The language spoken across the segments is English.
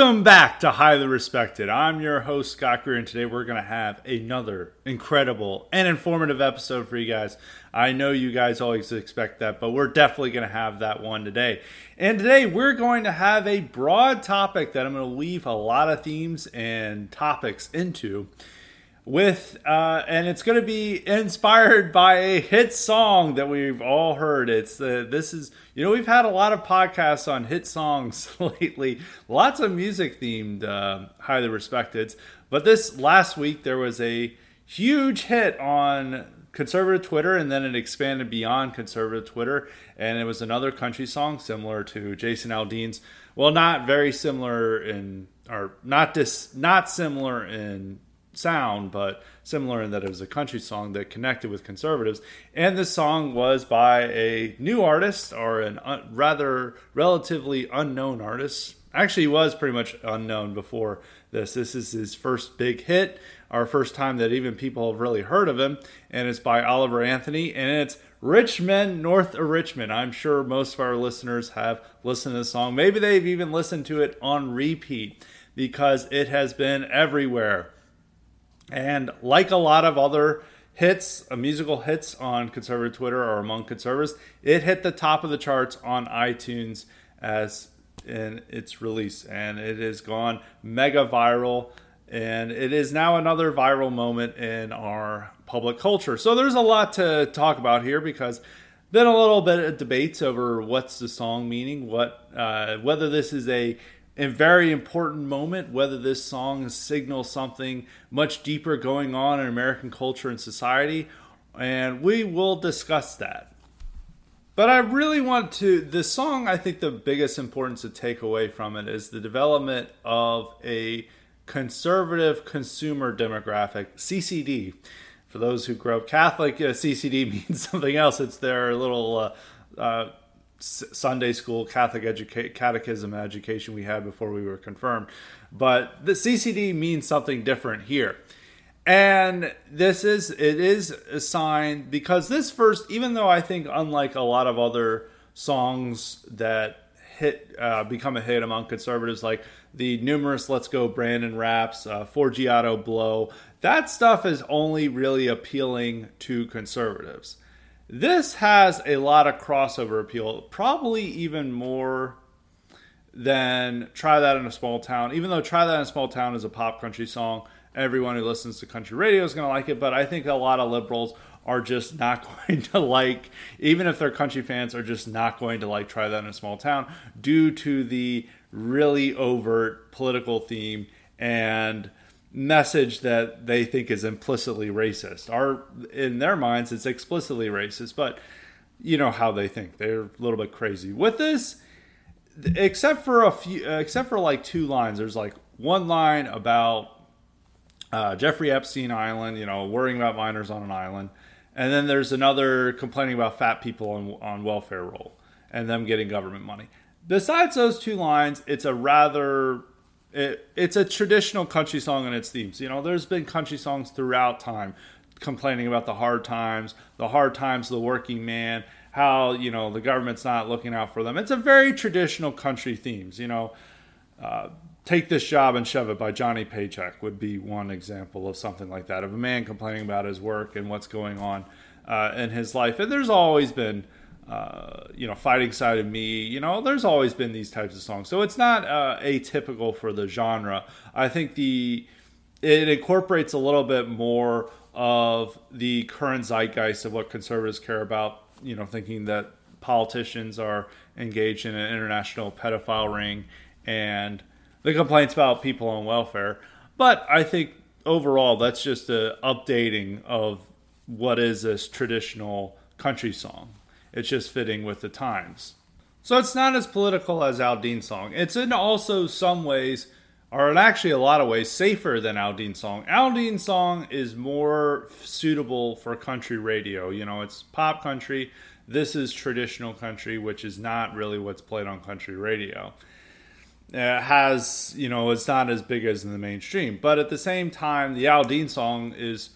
Welcome back to Highly Respected. I'm your host, Scott Greer, and today we're going to have another incredible and informative episode for you guys. I know you guys always expect that, but we're definitely going to have that one today. And today we're going to have a broad topic that I'm going to weave a lot of themes and topics into with uh, and it's going to be inspired by a hit song that we've all heard. It's uh, this is you know we've had a lot of podcasts on hit songs lately. Lots of music themed uh, highly respected. But this last week there was a huge hit on conservative twitter and then it expanded beyond conservative twitter. And it was another country song similar to jason aldean's. Well not very similar in or not dis not similar in sound, but similar in that it was a country song that connected with conservatives. And this song was by a new artist or a un- uh, rather relatively unknown artist. Actually, was pretty much unknown before this. This is his first big hit, our first time that even people have really heard of him. And it's by Oliver Anthony, and it's Rich Men North of Richmond. I'm sure most of our listeners have listened to this song. Maybe they've even listened to it on repeat because it has been everywhere. And like a lot of other hits, uh, musical hits on conservative Twitter or among conservatives, it hit the top of the charts on iTunes as in its release, and it has gone mega viral. And it is now another viral moment in our public culture. So there's a lot to talk about here because been a little bit of debates over what's the song meaning, what uh, whether this is a a very important moment, whether this song signals something much deeper going on in American culture and society, and we will discuss that. But I really want to, this song, I think the biggest importance to take away from it is the development of a conservative consumer demographic, CCD. For those who grew up Catholic, uh, CCD means something else. It's their little uh, uh, Sunday school Catholic educa- catechism education we had before we were confirmed. But the CCD means something different here. And this is it is a sign because this first, even though I think unlike a lot of other songs that hit uh, become a hit among conservatives, like the numerous "Let's Go Brandon" raps, uh, "Forgiato Blow," that stuff is only really appealing to conservatives. This has a lot of crossover appeal, probably even more than Try That in a Small Town. Even though Try That in a Small Town is a pop country song, everyone who listens to country radio is going to like it, but I think a lot of liberals are just not going to like, even if they're country fans, are just not going to like Try That in a Small Town due to the really overt political theme and message that they think is implicitly racist. Are in their minds it's explicitly racist, but you know how they think. They're a little bit crazy. With this except for a few except for like two lines, there's like one line about uh, Jeffrey Epstein Island, you know, worrying about minors on an island. And then there's another complaining about fat people on, on welfare roll and them getting government money. Besides those two lines, it's a rather it, it's a traditional country song and its themes. You know, there's been country songs throughout time complaining about the hard times, the hard times of the working man, how, you know, the government's not looking out for them. It's a very traditional country themes, you know. Uh, Take This Job and Shove It by Johnny Paycheck would be one example of something like that, of a man complaining about his work and what's going on uh, in his life. And there's always been uh, you know, Fighting Side of Me. You know, there's always been these types of songs, so it's not uh, atypical for the genre. I think the it incorporates a little bit more of the current zeitgeist of what conservatives care about. You know, thinking that politicians are engaged in an international pedophile ring and the complaints about people on welfare. But I think overall, that's just a updating of what is this traditional country song. It's just fitting with the times. So it's not as political as Aldean's song. It's in also some ways, or in actually a lot of ways, safer than Aldean's song. Aldean's song is more suitable for country radio. You know, it's pop country. This is traditional country, which is not really what's played on country radio. It has, you know, it's not as big as in the mainstream. But at the same time, the Aldean song is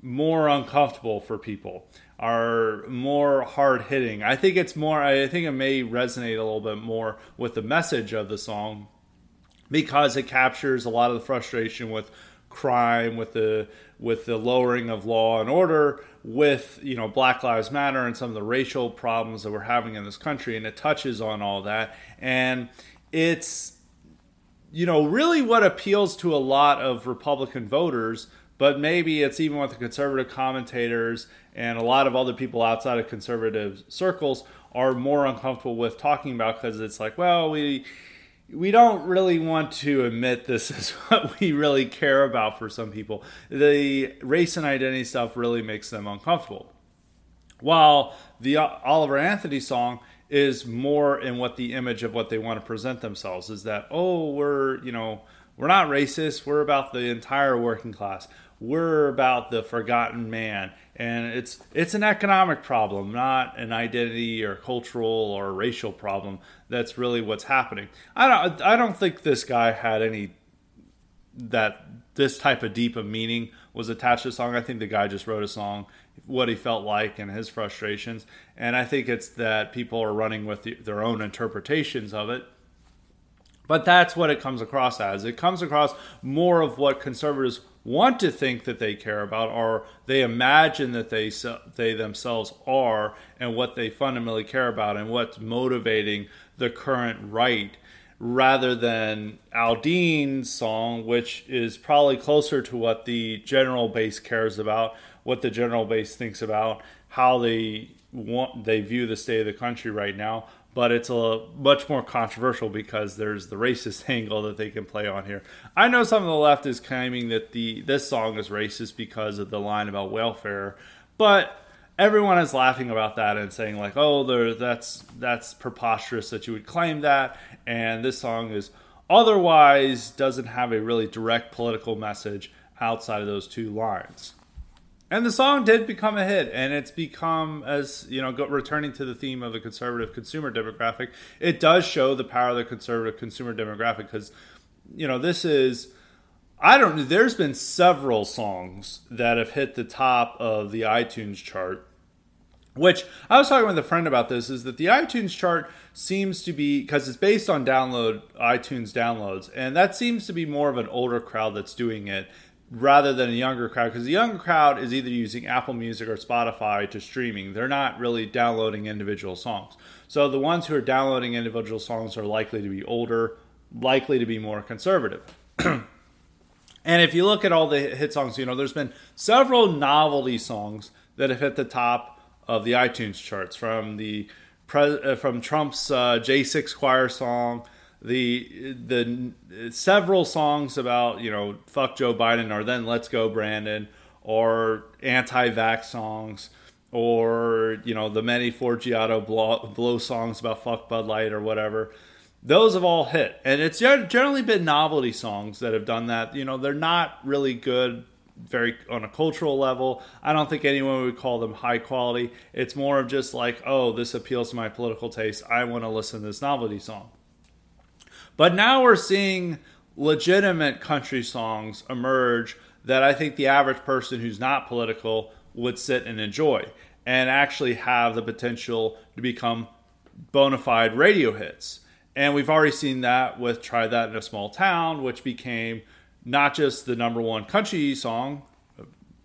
more uncomfortable for people are more hard hitting. I think it's more. I think it may resonate a little bit more with the message of the song because it captures a lot of the frustration with crime, with the with the lowering of law and order, with you know Black Lives Matter and some of the racial problems that we're having in this country, and it touches on all that, and it's you know really what appeals to a lot of Republican voters, but maybe it's even what the conservative commentators and a lot of other people outside of conservative circles are more uncomfortable with talking about because it's like, well, we we don't really want to admit this is what we really care about for some people. The race and identity stuff really makes them uncomfortable. While the Oliver Anthony song is more in what the image of what they want to present themselves is that, oh, we're, you know, we're not racist, we're about the entire working class. We're about the forgotten man and it's it's an economic problem, not an identity or cultural or racial problem. That's really what's happening. I don't I don't think this guy had any that this type of deep of meaning was attached to the song. I think the guy just wrote a song, what he felt like and his frustrations, and I think it's that people are running with the, their own interpretations of it. But that's what it comes across as. It comes across more of what conservatives want to think that they care about or they imagine that they they themselves are and what they fundamentally care about and what's motivating the current right rather than Aldean's song which is probably closer to what the general base cares about what the general base thinks about how they want they view the state of the country right now but it's a much more controversial because there's the racist angle that they can play on here. I know some of the left is claiming that the this song is racist because of the line about welfare, but everyone is laughing about that and saying like, "Oh, there, that's that's preposterous that you would claim that." And this song is otherwise doesn't have a really direct political message outside of those two lines. And the song did become a hit, and it's become, as you know, returning to the theme of the conservative consumer demographic, it does show the power of the conservative consumer demographic because, you know, this is, I don't, there's been several songs that have hit the top of the iTunes chart. Which I was talking with a friend about this is that the iTunes chart seems to be because it's based on download iTunes downloads, and that seems to be more of an older crowd that's doing it rather than a younger crowd because the younger crowd is either using Apple Music or Spotify to streaming. They're not really downloading individual songs. So the ones who are downloading individual songs are likely to be older, likely to be more conservative. and if you look at all the hit songs, you know, there's been several novelty songs that have hit the top of the iTunes charts from the uh, from Trump's uh, J6 choir song the the several songs about you know fuck Joe Biden or then let's go Brandon or anti-vax songs or you know the many Forgiato blow, blow songs about fuck Bud Light or whatever. Those have all hit, and it's generally been novelty songs that have done that. You know, they're not really good, very on a cultural level. I don't think anyone would call them high quality. It's more of just like, oh, this appeals to my political taste. I want to listen to this novelty song. But now we're seeing legitimate country songs emerge that I think the average person who's not political would sit and enjoy and actually have the potential to become bona fide radio hits. And we've already seen that with Try That in a Small Town, which became not just the number one country song,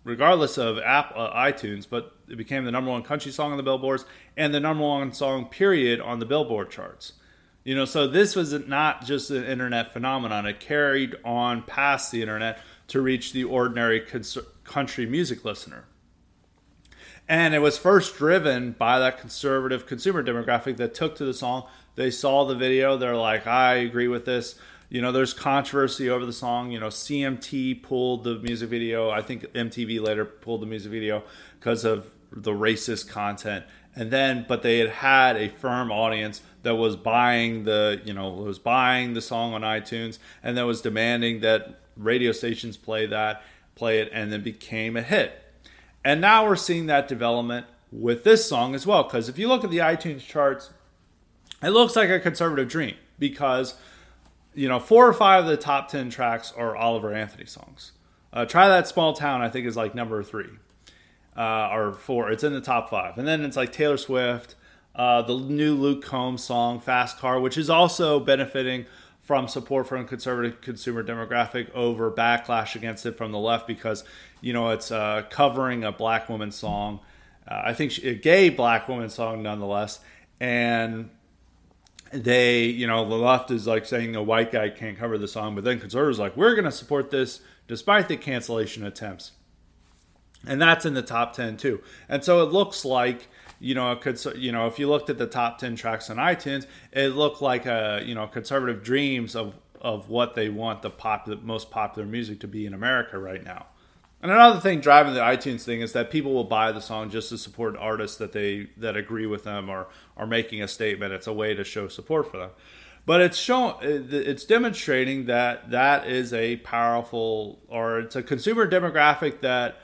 regardless of app, uh, iTunes, but it became the number one country song on the billboards and the number one song, period, on the billboard charts. You know, so this was not just an internet phenomenon. It carried on past the internet to reach the ordinary cons- country music listener. And it was first driven by that conservative consumer demographic that took to the song. They saw the video, they're like, I agree with this. You know, there's controversy over the song. You know, CMT pulled the music video. I think MTV later pulled the music video because of the racist content and then but they had had a firm audience that was buying the you know was buying the song on iTunes and that was demanding that radio stations play that play it and then became a hit. And now we're seeing that development with this song as well because if you look at the iTunes charts it looks like a conservative dream because you know four or five of the top 10 tracks are Oliver Anthony songs. Uh, try that small town I think is like number three uh, or four. It's in the top five, and then it's like Taylor Swift, uh, the new Luke Combs song "Fast Car," which is also benefiting from support from conservative consumer demographic over backlash against it from the left because you know it's uh, covering a black woman song. Uh, I think she, a gay black woman song nonetheless, and they you know the left is like saying a white guy can't cover the song, but then conservatives like we're going to support this despite the cancellation attempts, and that's in the top ten too. And so it looks like you know, could you know, if you looked at the top ten tracks on iTunes, it looked like a you know conservative dreams of of what they want the popular most popular music to be in America right now. And another thing driving the iTunes thing is that people will buy the song just to support artists that they that agree with them or are making a statement. It's a way to show support for them. But it's showing it's demonstrating that that is a powerful or it's a consumer demographic that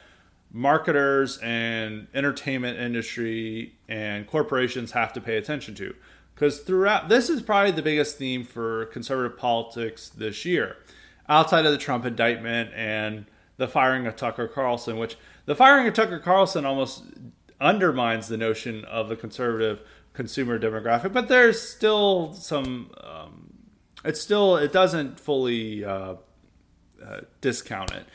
marketers and entertainment industry and corporations have to pay attention to. Because throughout this is probably the biggest theme for conservative politics this year. Outside of the trump indictment and the firing of tucker carlson which the firing of tucker carlson almost undermines the notion of the conservative consumer demographic but there's still some um, it's still it doesn't fully uh, uh, discount it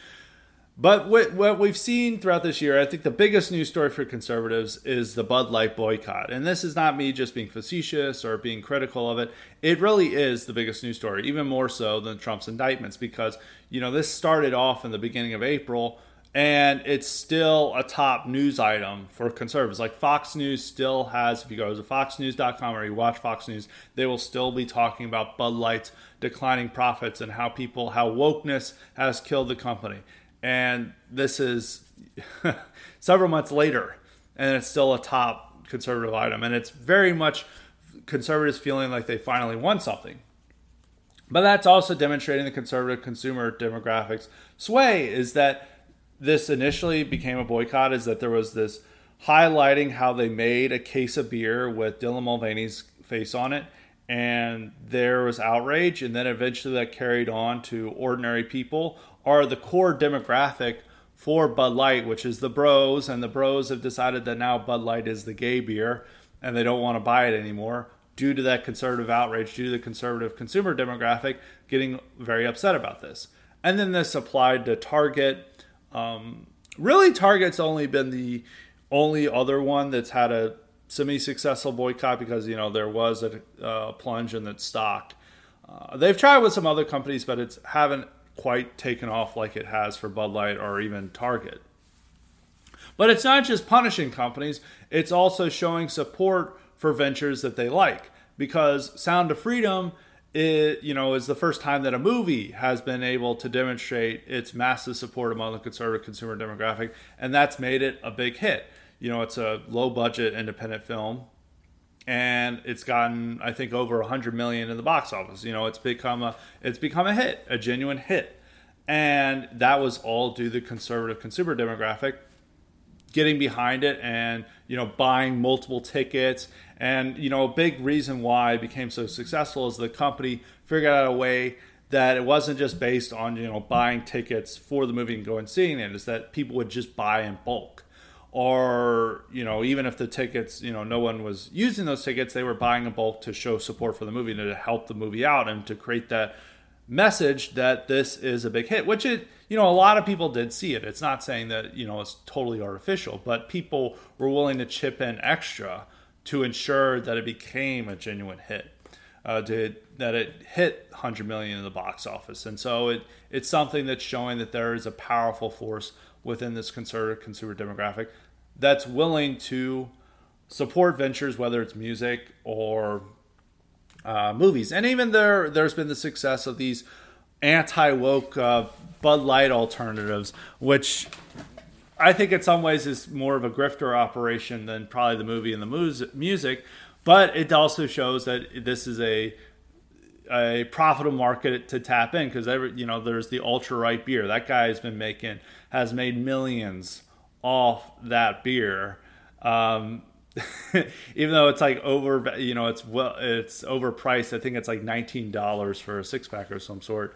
but what, what we've seen throughout this year, I think the biggest news story for conservatives is the Bud Light boycott. And this is not me just being facetious or being critical of it. It really is the biggest news story, even more so than Trump's indictments, because, you know, this started off in the beginning of April and it's still a top news item for conservatives. Like Fox News still has, if you go to foxnews.com or you watch Fox News, they will still be talking about Bud Light's declining profits and how people, how wokeness has killed the company and this is several months later, and it's still a top conservative item, and it's very much conservatives feeling like they finally won something. But that's also demonstrating the conservative consumer demographics sway is that this initially became a boycott is that there was this highlighting how they made a case of beer with Dylan Mulvaney's face on it and there was outrage and then eventually that carried on to ordinary people are the core demographic for Bud Light, which is the bros, and the bros have decided that now Bud Light is the gay beer and they don't want to buy it anymore due to that conservative outrage, due to the conservative consumer demographic getting very upset about this. And then this applied to Target. Um, really, Target's only been the only other one that's had a semi-successful boycott because you know there was a, a plunge in its stock. Uh, they've tried with some other companies, but it's haven't quite taken off like it has for Bud Light or even Target. But it's not just punishing companies, it's also showing support for ventures that they like. Because Sound of Freedom it, you know, is the first time that a movie has been able to demonstrate its massive support among the conservative consumer demographic, and that's made it a big hit. You know, it's a low budget independent film and it's gotten I think over 100 million in the box office. You know, it's become a it's become a hit, a genuine hit. And that was all due to the conservative consumer demographic getting behind it and you know buying multiple tickets and you know a big reason why it became so successful is the company figured out a way that it wasn't just based on you know buying tickets for the movie and going and seeing it is that people would just buy in bulk or you know even if the tickets you know no one was using those tickets they were buying in bulk to show support for the movie to help the movie out and to create that message that this is a big hit which it you know a lot of people did see it. It's not saying that you know it's totally artificial but people were willing to chip in extra to ensure that it became a genuine hit uh, to, that it hit 100 million in the box office. And so it it's something that's showing that there is a powerful force within this conservative consumer demographic that's willing to support ventures, whether it's music or uh, movies. And even there, there's been the success of these anti woke uh, Bud Light alternatives, which I think in some ways is more of a grifter operation than probably the movie and the music. But it also shows that this is a a profitable market to tap in because every you know there's the ultra right beer. That guy has been making has made millions off that beer. Um, even though it's like over you know it's well it's overpriced i think it's like $19 for a six pack or some sort.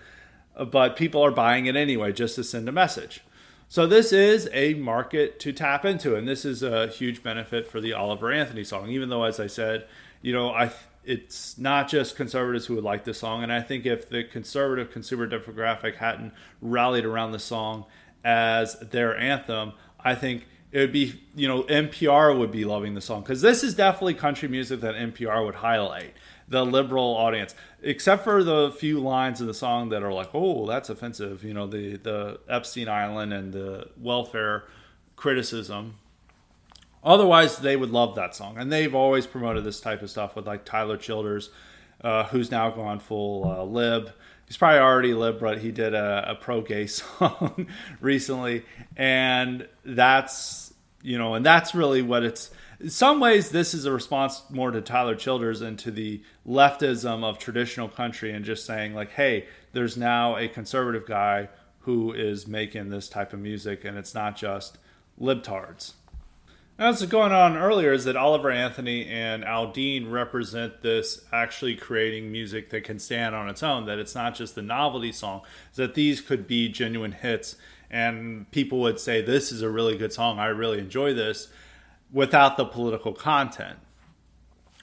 But people are buying it anyway just to send a message. So this is a market to tap into and this is a huge benefit for the oliver anthony song. Even though as i said you know i it's not just conservatives who would like this song. And I think if the conservative consumer demographic hadn't rallied around the song as their anthem, I think it would be, you know, NPR would be loving the song because this is definitely country music that NPR would highlight the liberal audience, except for the few lines in the song that are like, "Oh, that's offensive," you know, the the Epstein Island and the welfare criticism Otherwise, they would love that song, and they've always promoted this type of stuff with like Tyler Childers, uh, who's now gone full uh, lib. He's probably already lib, but he did a, a pro gay song recently, and that's you know, and that's really what it's. In some ways, this is a response more to Tyler Childers and to the leftism of traditional country, and just saying like, hey, there's now a conservative guy who is making this type of music, and it's not just libtards. Now, what's going on earlier is that Oliver Anthony and Aldean represent this actually creating music that can stand on its own, that it's not just the novelty song, that these could be genuine hits, and people would say, This is a really good song, I really enjoy this, without the political content.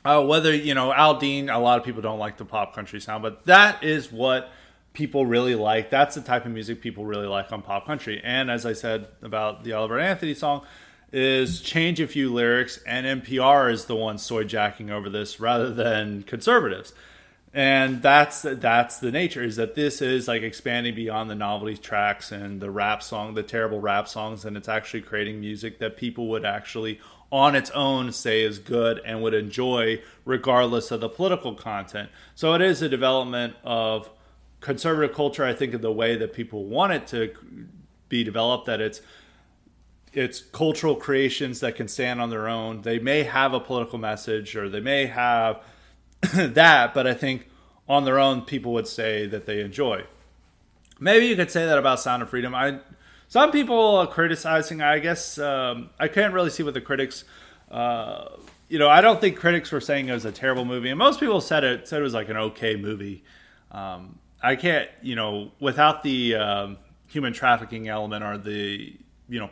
Uh, whether, you know, Aldean, a lot of people don't like the pop country sound, but that is what people really like. That's the type of music people really like on pop country. And as I said about the Oliver Anthony song, is change a few lyrics, and NPR is the one soy jacking over this rather than conservatives. And that's that's the nature is that this is like expanding beyond the novelty tracks and the rap song, the terrible rap songs, and it's actually creating music that people would actually on its own say is good and would enjoy regardless of the political content. So it is a development of conservative culture, I think, in the way that people want it to be developed, that it's it's cultural creations that can stand on their own. They may have a political message or they may have that, but I think on their own, people would say that they enjoy. Maybe you could say that about Sound of Freedom. I some people are criticizing. I guess um, I can't really see what the critics. Uh, you know, I don't think critics were saying it was a terrible movie, and most people said it said it was like an okay movie. Um, I can't, you know, without the um, human trafficking element or the you know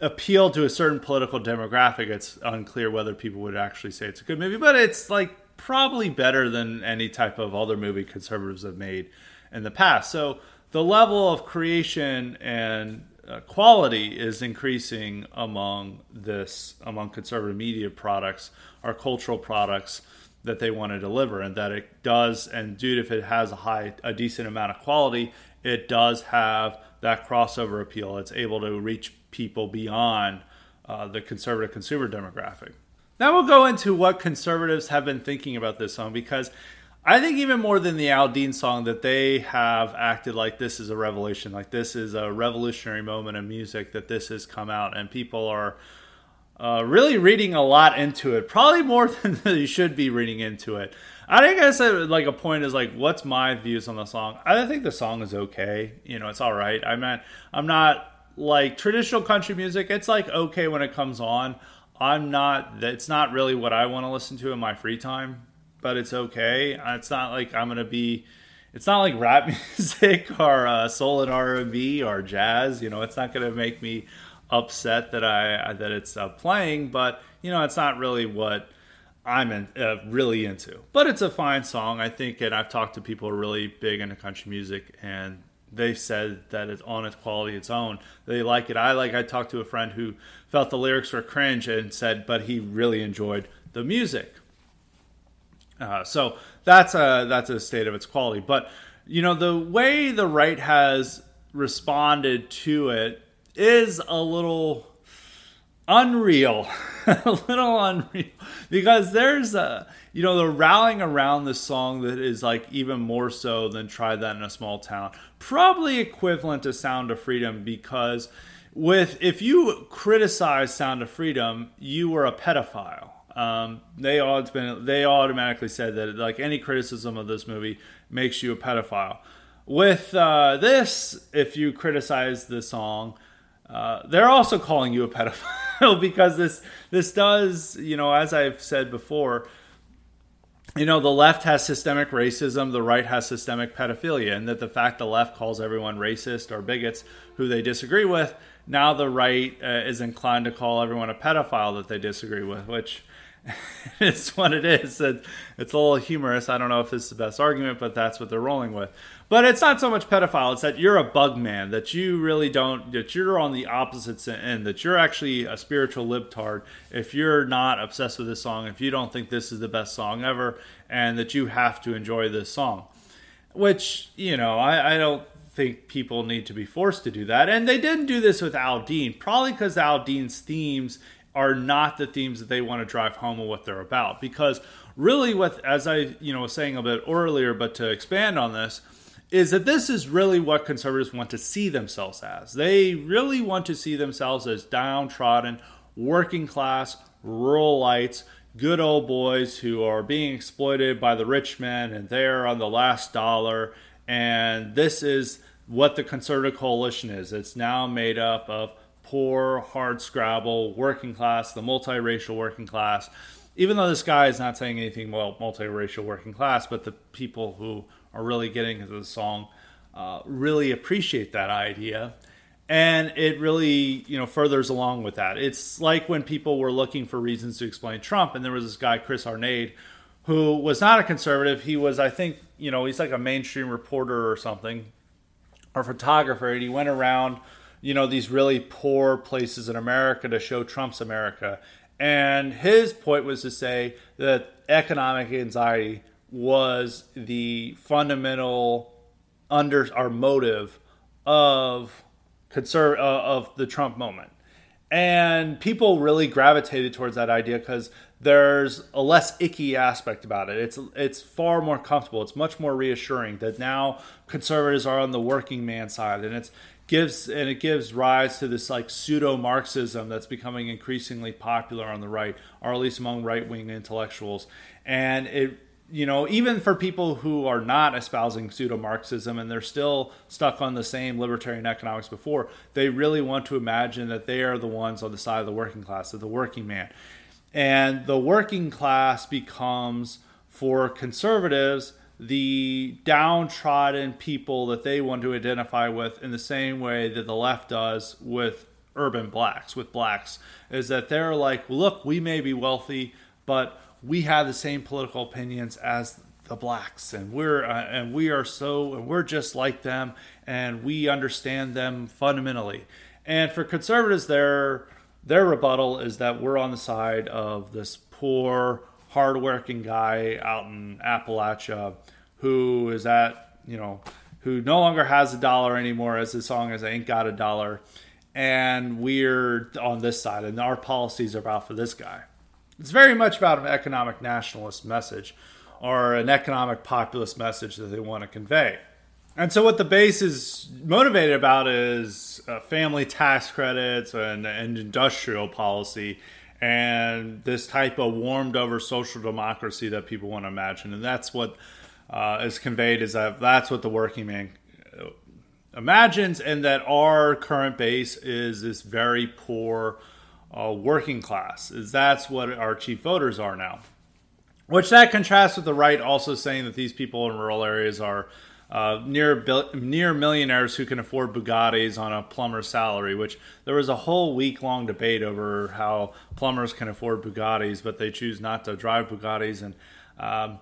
appeal to a certain political demographic, it's unclear whether people would actually say it's a good movie. But it's like probably better than any type of other movie conservatives have made in the past. So the level of creation and uh, quality is increasing among this among conservative media products or cultural products that they want to deliver and that it does and dude if it has a high a decent amount of quality it does have that crossover appeal it's able to reach people beyond uh, the conservative consumer demographic. Now we'll go into what conservatives have been thinking about this song because I think even more than the Aldean song that they have acted like this is a revelation, like this is a revolutionary moment in music that this has come out and people are uh, really reading a lot into it, probably more than you should be reading into it. I think I said like a point is like, what's my views on the song? I think the song is okay. You know, it's all right. I mean, I'm not like traditional country music, it's like okay when it comes on. I'm not. It's not really what I want to listen to in my free time, but it's okay. It's not like I'm gonna be. It's not like rap music or uh, soul and R&B or jazz. You know, it's not gonna make me upset that I that it's uh, playing, but you know, it's not really what I'm in, uh, really into. But it's a fine song, I think, and I've talked to people really big into country music, and they said that it's on its quality its own. They like it. I like. I talked to a friend who felt the lyrics were cringe and said, but he really enjoyed the music. Uh, so that's a that's a state of its quality. But you know the way the right has responded to it is a little unreal, a little unreal, because there's a you know the rallying around this song that is like even more so than try that in a small town. Probably equivalent to sound of freedom because with if you criticize sound of freedom you were a pedophile. Um, they they automatically said that like any criticism of this movie makes you a pedophile. With uh, this if you criticize the song uh, they're also calling you a pedophile because this this does you know as I've said before you know, the left has systemic racism, the right has systemic pedophilia, and that the fact the left calls everyone racist or bigots who they disagree with, now the right uh, is inclined to call everyone a pedophile that they disagree with, which it's what it is. It's a little humorous. I don't know if this is the best argument, but that's what they're rolling with. But it's not so much pedophile. It's that you're a bug man. That you really don't. That you're on the opposite end. That you're actually a spiritual libtard. If you're not obsessed with this song, if you don't think this is the best song ever, and that you have to enjoy this song, which you know, I, I don't think people need to be forced to do that. And they didn't do this with Aldean, probably because Aldean's themes are not the themes that they want to drive home of what they're about. Because really, what as I you know was saying a bit earlier, but to expand on this, is that this is really what conservatives want to see themselves as. They really want to see themselves as downtrodden, working class, ruralites, good old boys who are being exploited by the rich men and they're on the last dollar. And this is what the conservative coalition is. It's now made up of poor, hard scrabble, working class, the multiracial working class. Even though this guy is not saying anything about multiracial working class, but the people who are really getting into the song uh, really appreciate that idea. And it really, you know, furthers along with that. It's like when people were looking for reasons to explain Trump, and there was this guy, Chris Arnade, who was not a conservative. He was, I think, you know, he's like a mainstream reporter or something, or photographer, and he went around, you know, these really poor places in America to show Trump's America. And his point was to say that economic anxiety was the fundamental under our motive of conserv- uh, of the Trump moment. And people really gravitated towards that idea because there's a less icky aspect about it. It's it's far more comfortable. It's much more reassuring that now conservatives are on the working man side, and it's gives and it gives rise to this like pseudo Marxism that's becoming increasingly popular on the right, or at least among right wing intellectuals. And it you know, even for people who are not espousing pseudo Marxism and they're still stuck on the same libertarian economics before, they really want to imagine that they are the ones on the side of the working class, of the working man. And the working class becomes, for conservatives, the downtrodden people that they want to identify with in the same way that the left does with urban blacks, with blacks, is that they're like, look, we may be wealthy, but we have the same political opinions as the blacks and we're uh, and we are so and we're just like them and we understand them fundamentally. And for conservatives their their rebuttal is that we're on the side of this poor hardworking guy out in appalachia who is at you know who no longer has a dollar anymore as the song is I ain't got a dollar. And we're on this side and our policies are about for this guy. It's very much about an economic nationalist message or an economic populist message that they want to convey. And so, what the base is motivated about is uh, family tax credits and, and industrial policy and this type of warmed over social democracy that people want to imagine. And that's what uh, is conveyed is that that's what the working man uh, imagines, and that our current base is this very poor uh, working class. Is that's what our chief voters are now. Which that contrasts with the right also saying that these people in rural areas are uh, near near millionaires who can afford Bugattis on a plumber's salary. Which there was a whole week long debate over how plumbers can afford Bugattis, but they choose not to drive Bugattis, and um,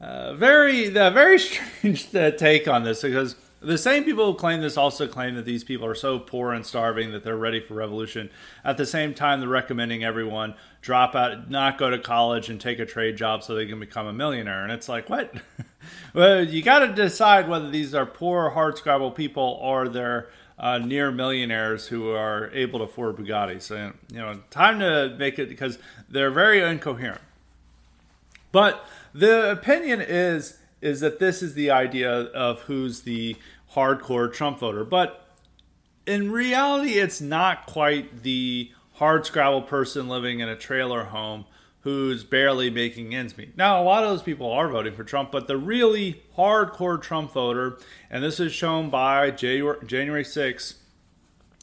uh, very the very strange take on this because the same people who claim this also claim that these people are so poor and starving that they're ready for revolution. At the same time, they're recommending everyone drop out, not go to college, and take a trade job so they can become a millionaire. And it's like, what? well, you got to decide whether these are poor, hard scrabble people or they're uh, near millionaires who are able to afford Bugattis. So, you know, time to make it because they're very incoherent. But the opinion is is that this is the idea of who's the hardcore Trump voter. But in reality, it's not quite the hard scrabble person living in a trailer home who's barely making ends meet. Now, a lot of those people are voting for Trump, but the really hardcore Trump voter, and this is shown by January 6th,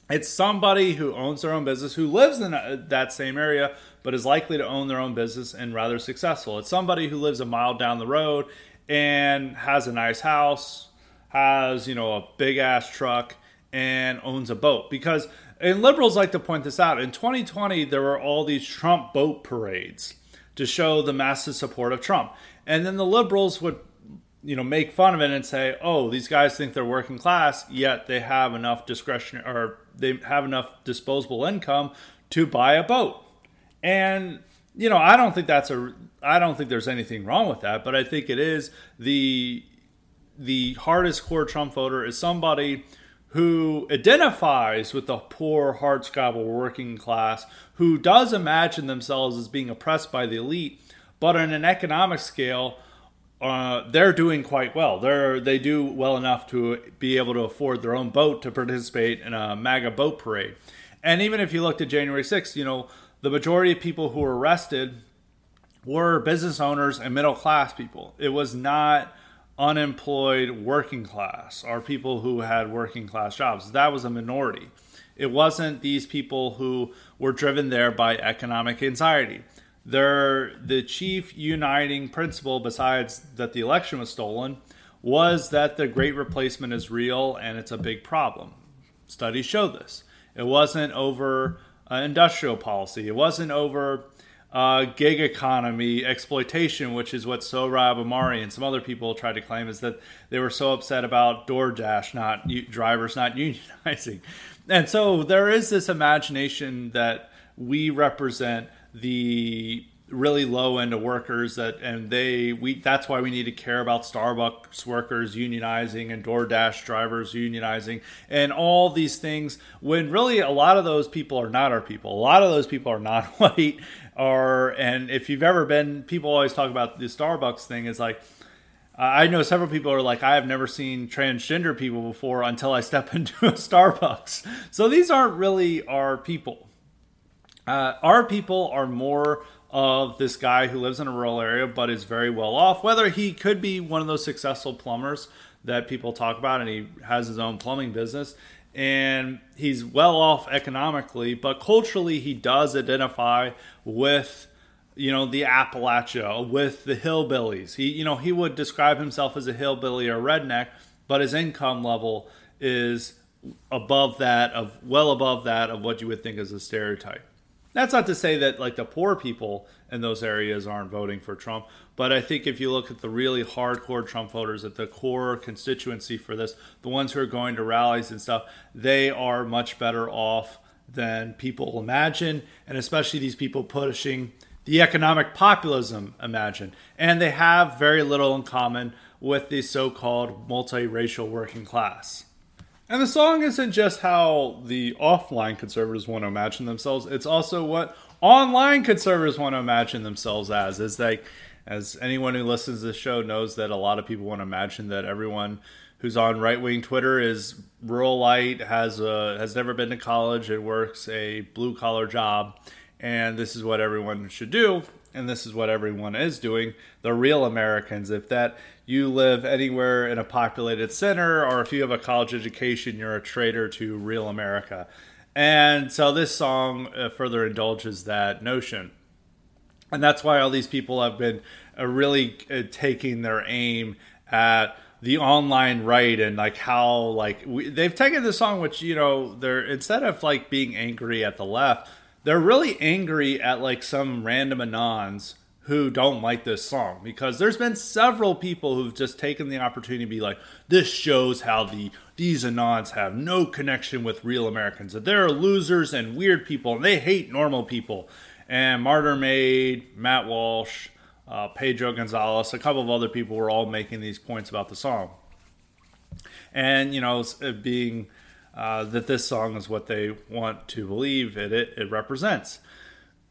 it's somebody who owns their own business, who lives in that same area, but is likely to own their own business and rather successful. It's somebody who lives a mile down the road and has a nice house, has, you know, a big ass truck, and owns a boat. Because, and liberals like to point this out, in 2020, there were all these Trump boat parades to show the massive support of Trump. And then the liberals would you know make fun of it and say, "Oh, these guys think they're working class, yet they have enough discretion or they have enough disposable income to buy a boat." And you know, I don't think that's a I don't think there's anything wrong with that, but I think it is the the hardest core Trump voter is somebody who identifies with the poor, hardscrabble working class, who does imagine themselves as being oppressed by the elite, but on an economic scale, uh, they're doing quite well. They're they do well enough to be able to afford their own boat to participate in a MAGA boat parade. And even if you looked at January 6th, you know the majority of people who were arrested were business owners and middle class people. It was not unemployed working class or people who had working class jobs. That was a minority. It wasn't these people who were driven there by economic anxiety. They're, the chief uniting principle, besides that the election was stolen, was that the great replacement is real and it's a big problem. Studies show this. It wasn't over uh, industrial policy, it wasn't over uh, gig economy exploitation, which is what Sohrab Ahmari and some other people tried to claim, is that they were so upset about DoorDash not drivers not unionizing, and so there is this imagination that we represent the really low end of workers that and they we that's why we need to care about Starbucks workers unionizing and DoorDash drivers unionizing and all these things when really a lot of those people are not our people. A lot of those people are not white or and if you've ever been people always talk about the Starbucks thing is like I know several people are like, I have never seen transgender people before until I step into a Starbucks. So these aren't really our people. Uh, our people are more of this guy who lives in a rural area but is very well off. Whether he could be one of those successful plumbers that people talk about and he has his own plumbing business and he's well off economically, but culturally he does identify with you know the Appalachia, with the hillbillies. He you know he would describe himself as a hillbilly or redneck, but his income level is above that of well above that of what you would think is a stereotype. That's not to say that like the poor people in those areas aren't voting for Trump, but I think if you look at the really hardcore Trump voters, at the core constituency for this, the ones who are going to rallies and stuff, they are much better off than people imagine, and especially these people pushing the economic populism imagine. And they have very little in common with the so called multiracial working class. And the song isn't just how the offline conservatives want to imagine themselves, it's also what online conservatives want to imagine themselves as. Is like, as anyone who listens to this show knows that a lot of people want to imagine that everyone who's on right wing Twitter is ruralite, has a, has never been to college, and works a blue collar job, and this is what everyone should do and this is what everyone is doing, the real Americans. If that you live anywhere in a populated center or if you have a college education, you're a traitor to real America. And so this song uh, further indulges that notion. And that's why all these people have been uh, really uh, taking their aim at the online right and like how like we, they've taken this song which you know they're instead of like being angry at the left they're really angry at like some random anons who don't like this song. Because there's been several people who've just taken the opportunity to be like this shows how the these anons have no connection with real Americans. That they're losers and weird people and they hate normal people. And Martyr Made, Matt Walsh, uh, Pedro Gonzalez, a couple of other people were all making these points about the song. And, you know, being uh, that this song is what they want to believe it, it, it represents.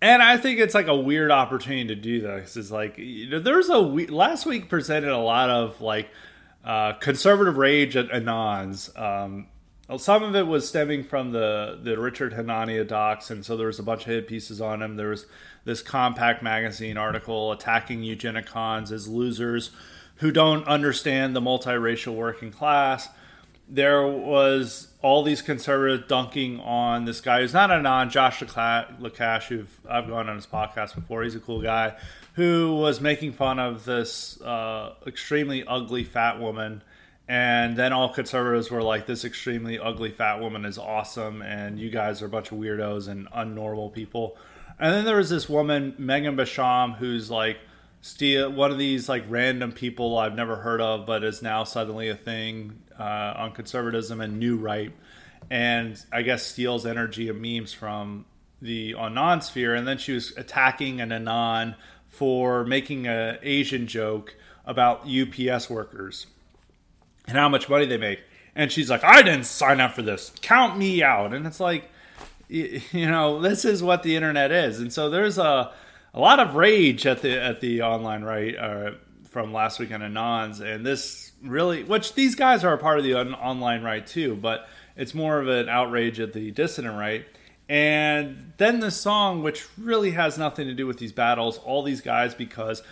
And I think it's like a weird opportunity to do this. Is like you know, there's a we- last week presented a lot of like uh, conservative rage at Anons. Um, some of it was stemming from the the Richard Hanania docs, and so there was a bunch of hit pieces on him. There was this Compact magazine article attacking eugenicons as losers who don't understand the multiracial working class there was all these conservatives dunking on this guy who's not a non Josh Lacash, who I've gone on his podcast before. He's a cool guy who was making fun of this uh, extremely ugly fat woman. And then all conservatives were like, this extremely ugly fat woman is awesome, and you guys are a bunch of weirdos and unnormal people. And then there was this woman, Megan Basham, who's like steal one of these like random people I've never heard of, but is now suddenly a thing uh, on conservatism and new right, and I guess steals energy and memes from the Anon sphere. And then she was attacking an Anon for making a Asian joke about UPS workers and how much money they make. And she's like, I didn't sign up for this. Count me out. And it's like, you know, this is what the internet is. And so there's a, a lot of rage at the at the online right uh, from last weekend Anons, and this really, which these guys are a part of the on- online right too, but it's more of an outrage at the dissident right. And then the song, which really has nothing to do with these battles, all these guys, because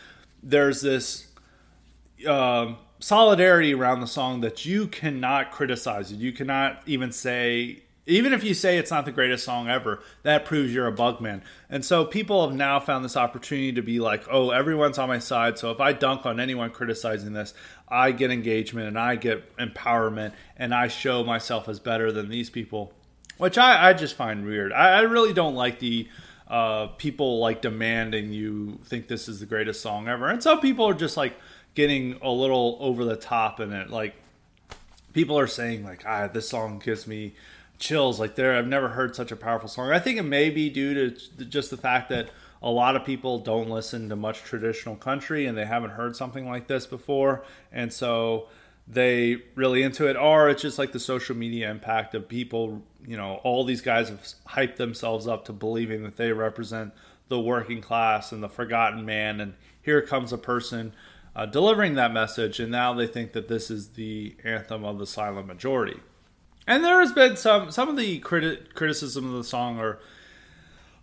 there's this um, solidarity around the song that you cannot criticize it. You cannot even say, even if you say it's not the greatest song ever, that proves you're a bugman. And so people have now found this opportunity to be like, oh, everyone's on my side. So if I dunk on anyone criticizing this, I get engagement and I get empowerment and I show myself as better than these people which I, I just find weird. I, I really don't like the uh, people like demanding you think this is the greatest song ever, and some people are just like getting a little over the top in it. Like people are saying like, ah, this song gives me chills. Like there, I've never heard such a powerful song. I think it may be due to just the fact that a lot of people don't listen to much traditional country and they haven't heard something like this before, and so they really into it, or it's just like the social media impact of people. You know, all these guys have hyped themselves up to believing that they represent the working class and the forgotten man, and here comes a person uh, delivering that message, and now they think that this is the anthem of the silent majority. And there has been some some of the criti- criticism of the song are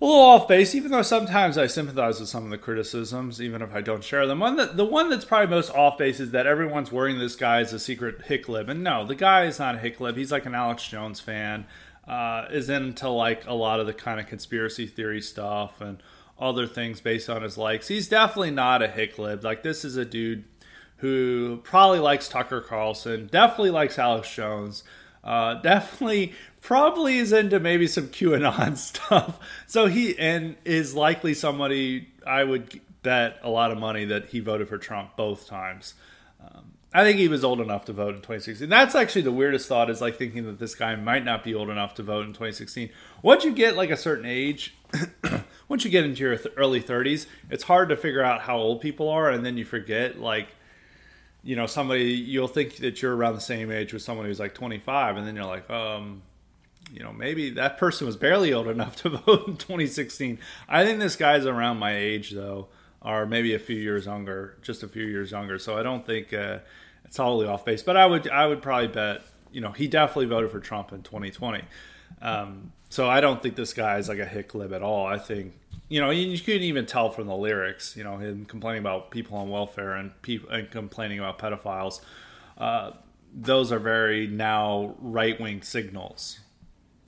a little off base, even though sometimes I sympathize with some of the criticisms, even if I don't share them. One that the one that's probably most off base is that everyone's worrying this guy is a secret hicklib, and no, the guy is not a hicklib. He's like an Alex Jones fan, uh, is into like a lot of the kind of conspiracy theory stuff and other things based on his likes. He's definitely not a hicklib. Like this is a dude who probably likes Tucker Carlson, definitely likes Alex Jones. Uh, definitely probably is into maybe some QAnon stuff. So he and is likely somebody I would bet a lot of money that he voted for Trump both times. Um, I think he was old enough to vote in 2016. That's actually the weirdest thought is like thinking that this guy might not be old enough to vote in 2016. Once you get like a certain age, once you get into your th- early 30s, it's hard to figure out how old people are, and then you forget like you know somebody you'll think that you're around the same age with someone who's like 25 and then you're like um you know, maybe that person was barely old enough to vote in 2016. I think this guy's around my age though, or maybe a few years younger, just a few years younger. So I don't think uh, it's totally off base. But I would I would probably bet you know he definitely voted for Trump in 2020. Um, so I don't think this guy is like a hick lib at all. I think you know you, couldn't even tell from the lyrics. You know him complaining about people on welfare and people and complaining about pedophiles. Uh, those are very now right wing signals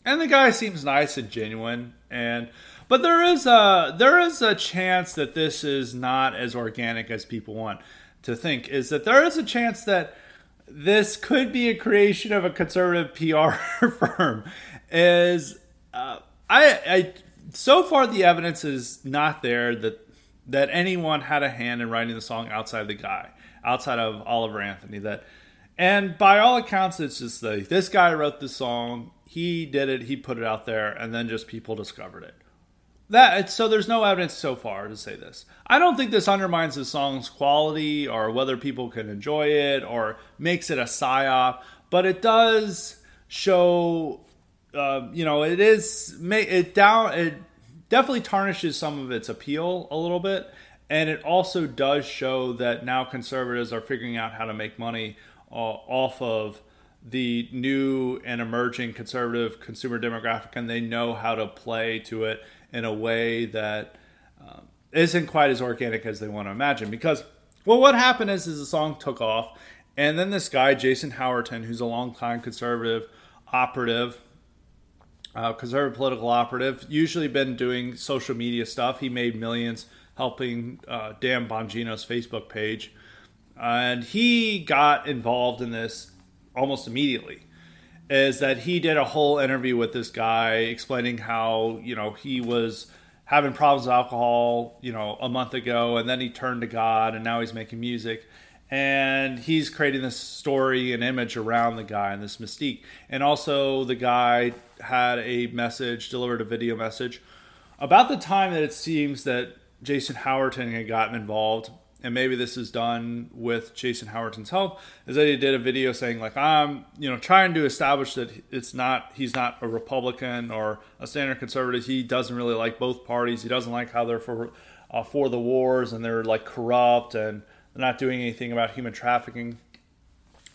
and the guy seems nice and genuine and but there is a there is a chance that this is not as organic as people want to think is that there is a chance that this could be a creation of a conservative PR firm is uh, I, I so far the evidence is not there that that anyone had a hand in writing the song outside the guy outside of Oliver Anthony that and by all accounts it's just like this guy wrote the song he did it, he put it out there, and then just people discovered it. That so there's no evidence so far to say this. I don't think this undermines the song's quality or whether people can enjoy it or makes it a psyop, but it does show. Uh, you know, it is it down. It definitely tarnishes some of its appeal a little bit, and it also does show that now conservatives are figuring out how to make money uh, off of the new and emerging conservative consumer demographic, and they know how to play to it in a way that um, not quite as organic as they want to imagine. Because, well, what happened is, is the song took off, and then this guy, Jason Howerton, who's a longtime conservative operative, uh, conservative political operative, usually been doing social media stuff. He made millions helping uh, Dan Bongino's Facebook page. and he got involved in this almost immediately is that he did a whole interview with this guy explaining how you know he was having problems with alcohol, you know, a month ago, and then he turned to God, and now he's making music. And he's creating this story and image around the guy and this mystique. And also, the guy had a message, delivered a video message about the time that it seems that Jason Howerton had gotten involved and maybe this is done with Jason Howerton's help, is that he did a video saying like I'm, you know, trying to establish that it's not he's not a Republican or a standard conservative. He doesn't really like both parties. He doesn't like how they're for uh, for the wars and they're like corrupt and they're not doing anything about human trafficking.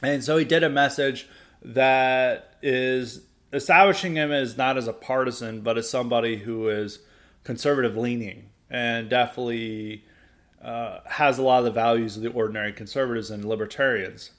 And so he did a message that is establishing him as not as a partisan, but as somebody who is conservative leaning and definitely uh, has a lot of the values of the ordinary conservatives and libertarians.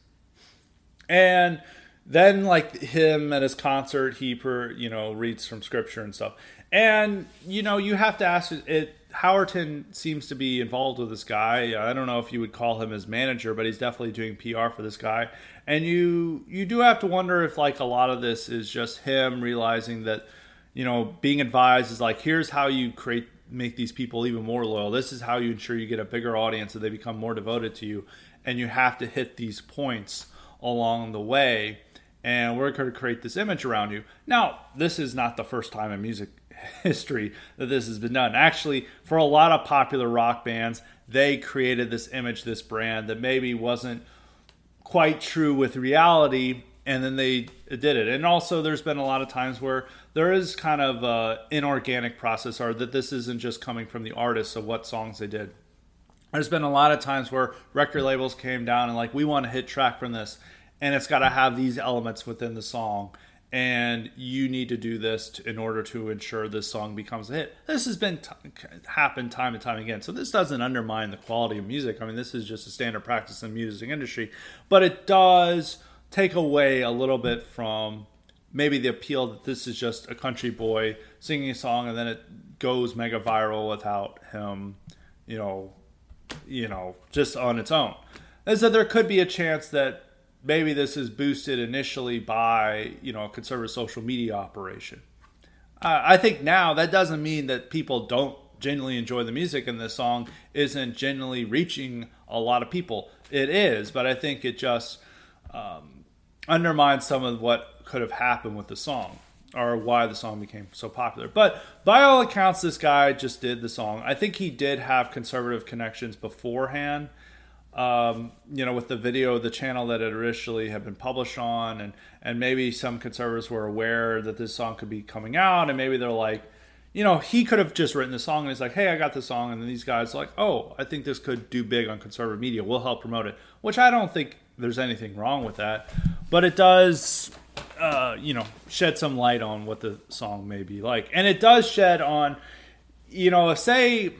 And then, like him at his concert, he per, you know reads from scripture and stuff. And you know, you have to ask it. Howerton seems to be involved with this guy. I don't know if you would call him his manager, but he's definitely doing PR for this guy. And you you do have to wonder if like a lot of this is just him realizing that you know being advised is like here's how you create make these people even more loyal. This is how you ensure you get a bigger audience so they become more devoted to you. And you have to hit these points along the way. And we're going to create this image around you. Now, this is not the first time in music history that this has been done. Actually, for a lot of popular rock bands, they created this image, this brand that maybe wasn't quite true with reality and then they did it. And also, there's been a lot of times where there is kind of an inorganic process, or that this isn't just coming from the artists of what songs they did. There's been a lot of times where record labels came down and like, we want a hit track from this, and it's got to have these elements within the song, and you need to do this to, in order to ensure this song becomes a hit. This has been t- happened time and time again, so this doesn't undermine the quality of music. I mean, this is just a standard practice in the music industry, but it does take away a little bit from maybe the appeal that this is just a country boy singing a song and then it goes mega viral without him, you know, you know, just on its own. Is that there could be a chance that maybe this is boosted initially by, you know, a conservative social media operation. Uh, I think now that doesn't mean that people don't genuinely enjoy the music and this song isn't genuinely reaching a lot of people. It is, but I think it just um, undermines some of what could have happened with the song or why the song became so popular. But by all accounts, this guy just did the song. I think he did have conservative connections beforehand. Um, you know, with the video, the channel that it originally had been published on, and and maybe some conservatives were aware that this song could be coming out, and maybe they're like, you know, he could have just written the song and he's like, hey, I got the song, and then these guys like, oh, I think this could do big on conservative media. We'll help promote it, which I don't think there's anything wrong with that but it does uh, you know shed some light on what the song may be like and it does shed on you know say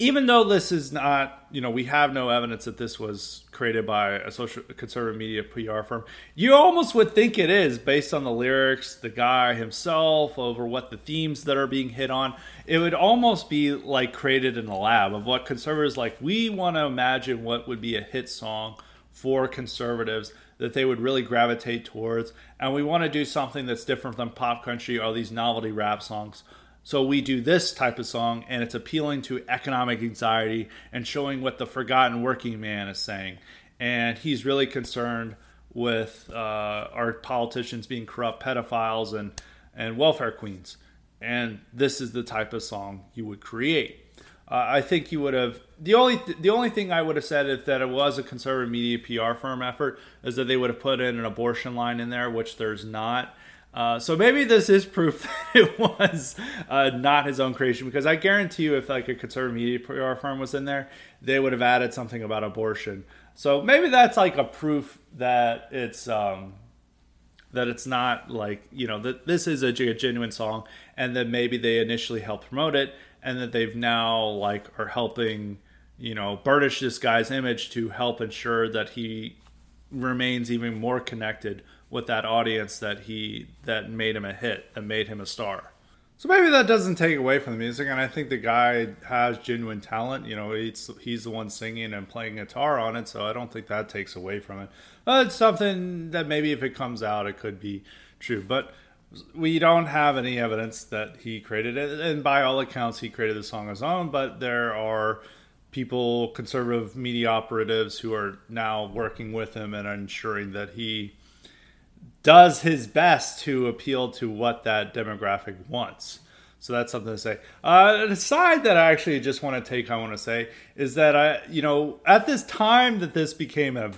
even though this is not you know we have no evidence that this was created by a social conservative media pr firm you almost would think it is based on the lyrics the guy himself over what the themes that are being hit on it would almost be like created in a lab of what conservatives like we want to imagine what would be a hit song for conservatives that they would really gravitate towards. And we want to do something that's different than pop country or these novelty rap songs. So we do this type of song, and it's appealing to economic anxiety and showing what the forgotten working man is saying. And he's really concerned with uh, our politicians being corrupt pedophiles and, and welfare queens. And this is the type of song you would create. Uh, I think you would have the only th- the only thing I would have said if that it was a conservative media PR firm effort is that they would have put in an abortion line in there, which there's not. Uh, so maybe this is proof that it was uh, not his own creation because I guarantee you, if like a conservative media PR firm was in there, they would have added something about abortion. So maybe that's like a proof that it's um, that it's not like you know that this is a, genuine song, and that maybe they initially helped promote it and that they've now like are helping you know burnish this guy's image to help ensure that he remains even more connected with that audience that he that made him a hit that made him a star. So maybe that doesn't take away from the music and i think the guy has genuine talent. You know he's he's the one singing and playing guitar on it so i don't think that takes away from it. But it's something that maybe if it comes out it could be true but we don't have any evidence that he created it, and by all accounts, he created the song on his own. But there are people, conservative media operatives, who are now working with him and ensuring that he does his best to appeal to what that demographic wants. So that's something to say. Uh, an aside that I actually just want to take, I want to say, is that I, you know, at this time that this became a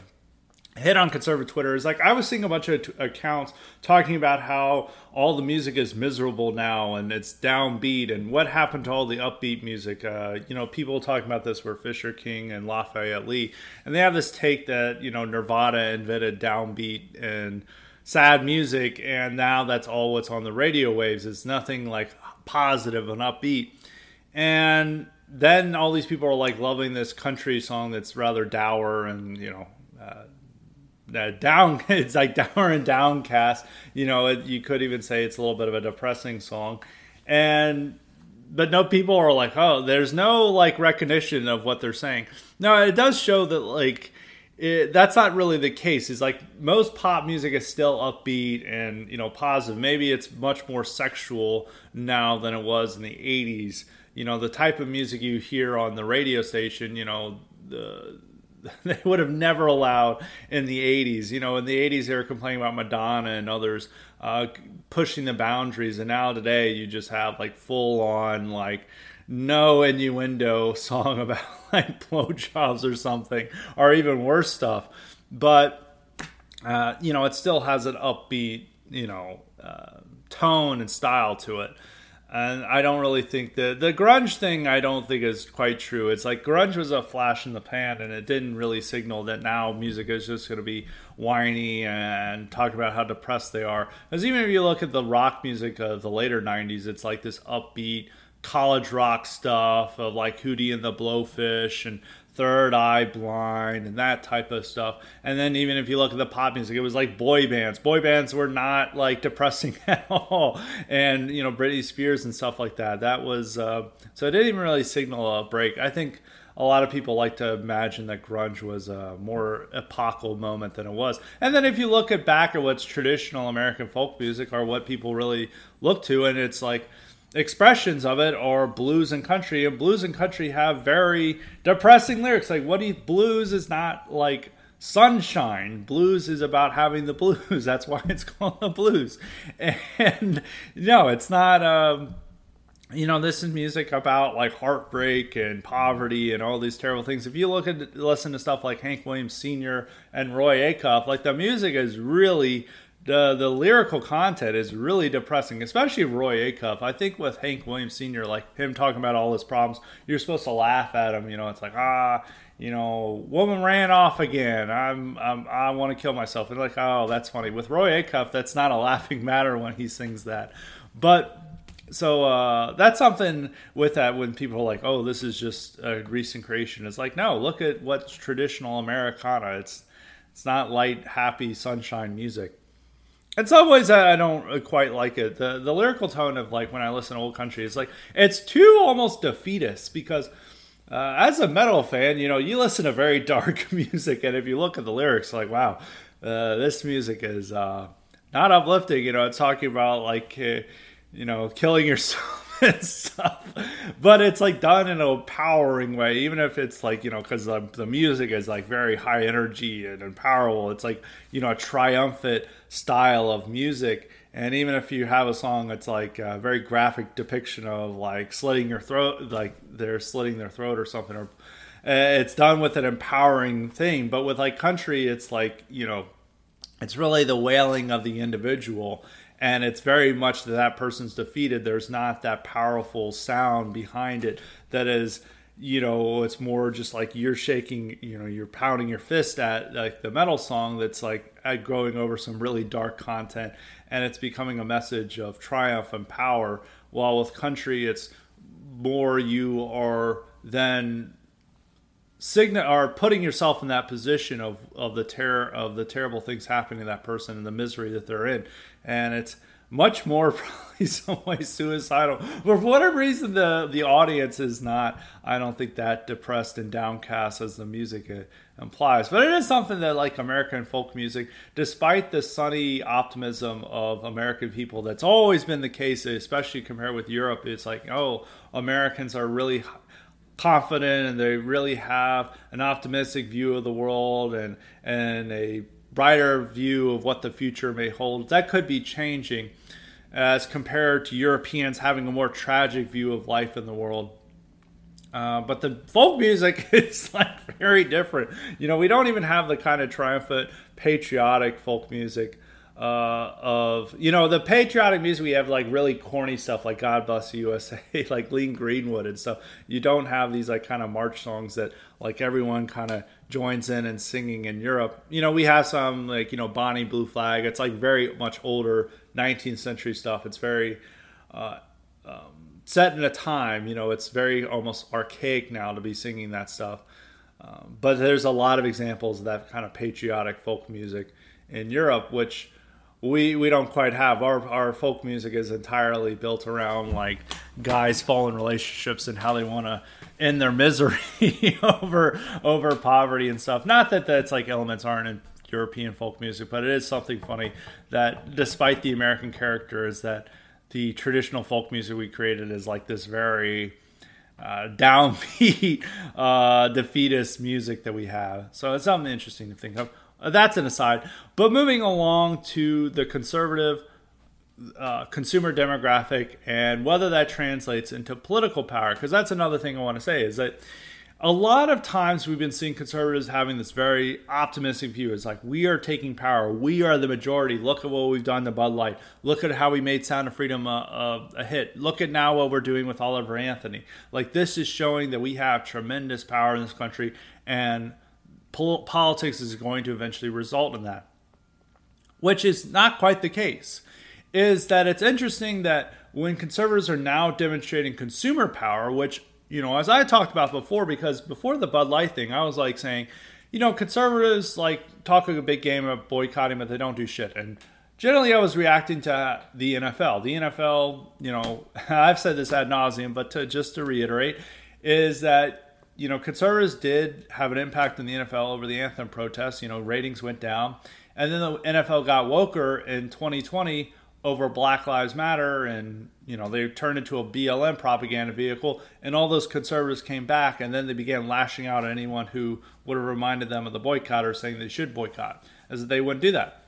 hit on conservative Twitter is like I was seeing a bunch of t- accounts talking about how all the music is miserable now and it's downbeat and what happened to all the upbeat music. Uh, you know, people talking about this were Fisher King and Lafayette Lee, and they have this take that you know Nirvana invented downbeat and sad music, and now that's all what's on the radio waves. It's nothing like positive and upbeat, and then all these people are like loving this country song that's rather dour and you know uh, down it's like dour and downcast. You know it, you could even say it's a little bit of a depressing song. And but no people are like oh there's no like recognition of what they're saying. No it does show that like it, that's not really the case is like most pop music is still upbeat and you know positive maybe it's much more sexual now than it was in the 80s you know the type of music you hear on the radio station you know the they would have never allowed in the 80s. You know, in the 80s, they were complaining about Madonna and others uh, pushing the boundaries. And now today, you just have like full on, like, no innuendo song about like blowjobs or something, or even worse stuff. But, uh, you know, it still has an upbeat, you know, uh, tone and style to it and I don't really think the the grunge thing I don't think is quite true. It's like grunge was a flash in the pan, and it didn't really signal that now music is just going to be whiny and talk about how depressed they are. Because even if you look at the rock music of the later '90s, it's like this upbeat college rock stuff of like Hootie and the Blowfish and Third Eye Blind and that type of stuff. And then even if you look at the pop music, it was like boy bands. Boy bands were not like depressing at all. And you know Britney Spears and stuff like that. That was uh, so it didn't even really signal a break. I think a lot of people like to imagine that grunge was a more epochal moment than it was. And then if you look at back at what's traditional American folk music or what people really look to, and it's like expressions of it are blues and country. And blues and country have very depressing lyrics. Like what do you blues is not like sunshine? Blues is about having the blues. That's why it's called the blues. And no it's not um you know this is music about like heartbreak and poverty and all these terrible things. If you look at listen to stuff like hank williams sr and roy acuff like the music is really the the lyrical content is really depressing, especially Roy Acuff. I think with Hank Williams Sr., like him talking about all his problems, you're supposed to laugh at him. You know, it's like ah, you know, woman ran off again. I'm, I'm i want to kill myself. And like, oh, that's funny. With Roy Acuff, that's not a laughing matter when he sings that. But so uh, that's something with that when people are like, oh, this is just a recent creation. It's like, no, look at what's traditional Americana. It's it's not light, happy, sunshine music in some ways I don't quite like it. The the lyrical tone of like when I listen to old country is like it's too almost defeatist because uh, as a metal fan, you know, you listen to very dark music, and if you look at the lyrics, like wow, uh, this music is uh, not uplifting. You know, it's talking about like uh, you know killing yourself and stuff. But it's like done in a empowering way, even if it's like, you know, because the, the music is like very high energy and empowerful. It's like, you know, a triumphant style of music. And even if you have a song that's like a very graphic depiction of like slitting your throat, like they're slitting their throat or something, or uh, it's done with an empowering thing. But with like country, it's like, you know, it's really the wailing of the individual and it's very much that that person's defeated there's not that powerful sound behind it that is you know it's more just like you're shaking you know you're pounding your fist at like the metal song that's like going over some really dark content and it's becoming a message of triumph and power while with country it's more you are then signa are putting yourself in that position of of the terror of the terrible things happening to that person and the misery that they're in. And it's much more probably some way suicidal. But for whatever reason, the the audience is not. I don't think that depressed and downcast as the music uh, implies. But it is something that, like American folk music, despite the sunny optimism of American people, that's always been the case, especially compared with Europe. It's like, oh, Americans are really confident and they really have an optimistic view of the world and and a brighter view of what the future may hold. That could be changing as compared to Europeans having a more tragic view of life in the world. Uh, but the folk music is like very different. You know, we don't even have the kind of triumphant, patriotic folk music uh, of you know the patriotic music. We have like really corny stuff like "God Bless the USA," like Lee Greenwood and stuff. You don't have these like kind of march songs that like everyone kind of joins in and singing in Europe. You know, we have some like you know Bonnie Blue Flag. It's like very much older 19th century stuff. It's very uh, um, set in a time. You know, it's very almost archaic now to be singing that stuff. Um, but there's a lot of examples of that kind of patriotic folk music in Europe, which we we don't quite have. Our our folk music is entirely built around like guys fall in relationships and how they want to end their misery over over poverty and stuff. Not that that's like elements aren't in European folk music, but it is something funny that despite the American character is that the traditional folk music we created is like this very uh, downbeat, uh, defeatist music that we have. So it's something interesting to think of. That's an aside. But moving along to the conservative uh, consumer demographic and whether that translates into political power, because that's another thing I want to say is that a lot of times we've been seeing conservatives having this very optimistic view. It's like we are taking power, we are the majority. Look at what we've done to Bud Light. Look at how we made Sound of Freedom a, a, a hit. Look at now what we're doing with Oliver Anthony. Like this is showing that we have tremendous power in this country, and pol- politics is going to eventually result in that. Which is not quite the case. Is that it's interesting that when conservatives are now demonstrating consumer power, which you know, as I talked about before, because before the Bud Light thing, I was like saying, you know, conservatives like talk like a big game of boycotting, but they don't do shit. And generally, I was reacting to the NFL. The NFL, you know, I've said this ad nauseum, but to, just to reiterate, is that you know conservatives did have an impact in the NFL over the anthem protests. You know, ratings went down, and then the NFL got woker in 2020 over Black Lives Matter, and you know they turned into a BLM propaganda vehicle, and all those conservatives came back, and then they began lashing out at anyone who would have reminded them of the boycott or saying they should boycott, as they wouldn't do that.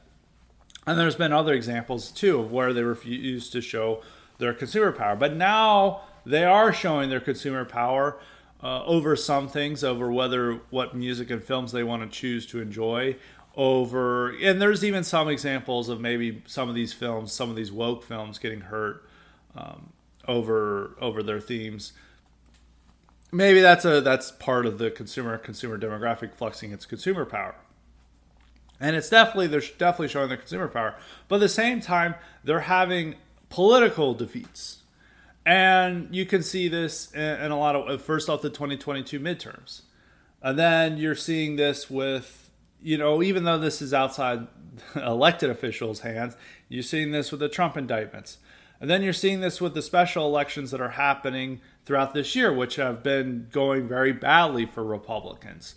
And there's been other examples too of where they refused to show their consumer power, but now they are showing their consumer power. Uh, over some things, over whether what music and films they want to choose to enjoy, over and there's even some examples of maybe some of these films some of these woke films getting hurt um, over over their themes. Maybe that's a that's part of the consumer consumer demographic flexing its consumer power. And it's definitely they're definitely showing their consumer power. But at the same time they're having political defeats. And you can see this in, in a lot of first off the 2022 midterms. And then you're seeing this with you know, even though this is outside elected officials' hands, you're seeing this with the Trump indictments. And then you're seeing this with the special elections that are happening throughout this year, which have been going very badly for Republicans.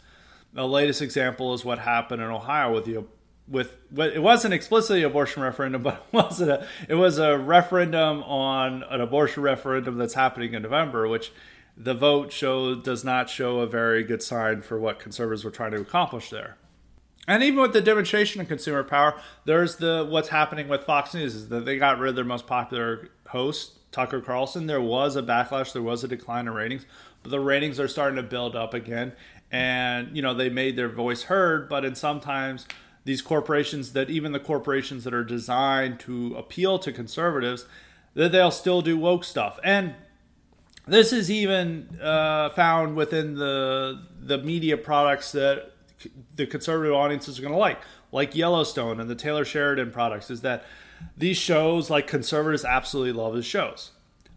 The latest example is what happened in Ohio with the with it wasn't explicitly abortion referendum, but it was a it was a referendum on an abortion referendum that's happening in November, which the vote show does not show a very good sign for what conservatives were trying to accomplish there. And even with the demonstration of consumer power, there's the what's happening with Fox News is that they got rid of their most popular host, Tucker Carlson. There was a backlash, there was a decline in ratings, but the ratings are starting to build up again. And you know they made their voice heard, but in sometimes these corporations that even the corporations that are designed to appeal to conservatives, that they'll still do woke stuff. And this is even uh, found within the the media products that the conservative audiences are going to like, like Yellowstone and the Taylor Sheridan products, is that these shows, like conservatives, absolutely love the shows.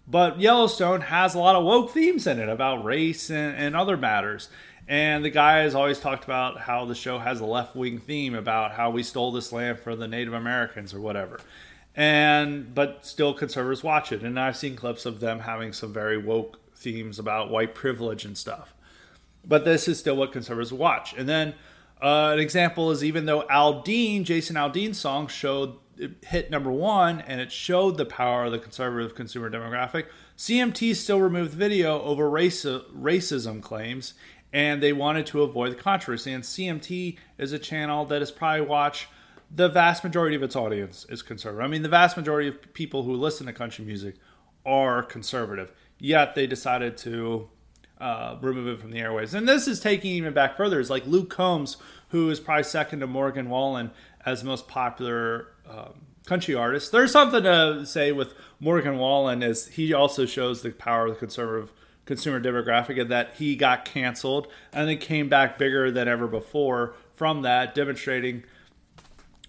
But Yellowstone has a lot of woke themes in it about race and, and other matters. And the guy has always talked about how the show has a left wing theme about how we stole this land from the Native Americans or whatever. and but still conservatives watch it. And I've seen clips of them having some very woke themes about white privilege and stuff. But this is still what conservatives watch. And then uh, an example is even though Aldean, Jason Aldean's song showed hit number one and it showed the power of the conservative consumer demographic, CMT still removed video over race, racism claims and they wanted to avoid the controversy. And CMT is a channel that is probably watched the vast majority of its audience is conservative. I mean, the vast majority of people who listen to country music are conservative. Yet they decided to uh, remove it from the airways. And this is taking even back further. It's like Luke Combs, who is probably second to Morgan Wallen as most popular um, country artist. There's something to say with Morgan Wallen as he also shows the power of the conservative consumer demographic and that he got canceled and then came back bigger than ever before from that, demonstrating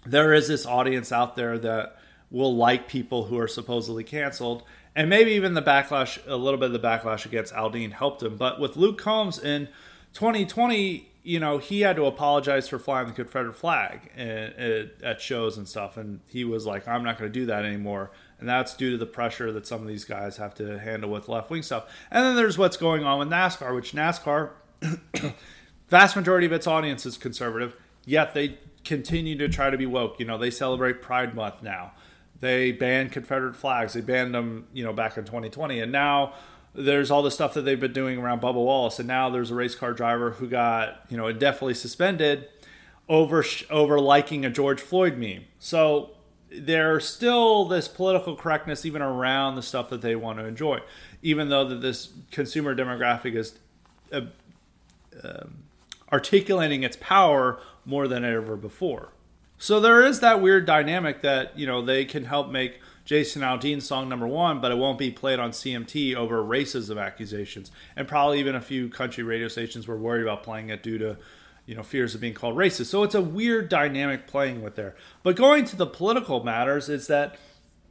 there is this audience out there that will like people who are supposedly canceled. And maybe even the backlash, a little bit of the backlash against Aldean helped him. But with Luke Combs in 2020, you know, he had to apologize for flying the Confederate flag uh, uh, at shows and stuff. And he was like, I'm not going to do that anymore. And that's due to the pressure that some of these guys have to handle with left wing stuff. And then there's what's going on with NASCAR, which NASCAR, vast majority of its audience is conservative, yet they continue to try to be woke. You know, they celebrate Pride Month now. They banned Confederate flags. They banned them, you know, back in 2020. And now there's all the stuff that they've been doing around Bubba Wallace, and now there's a race car driver who got you know indefinitely suspended over over liking a George Floyd meme. So there's still this political correctness even around the stuff that they want to enjoy, even though that this consumer demographic is uh, uh, articulating its power more than ever before. So there is that weird dynamic that you know they can help make Jason Aldean's song number one, but it won't be played on CMT over racism accusations. And probably even a few country radio stations were worried about playing it due to, you know, fears of being called racist. So it's a weird dynamic playing with there. But going to the political matters is that,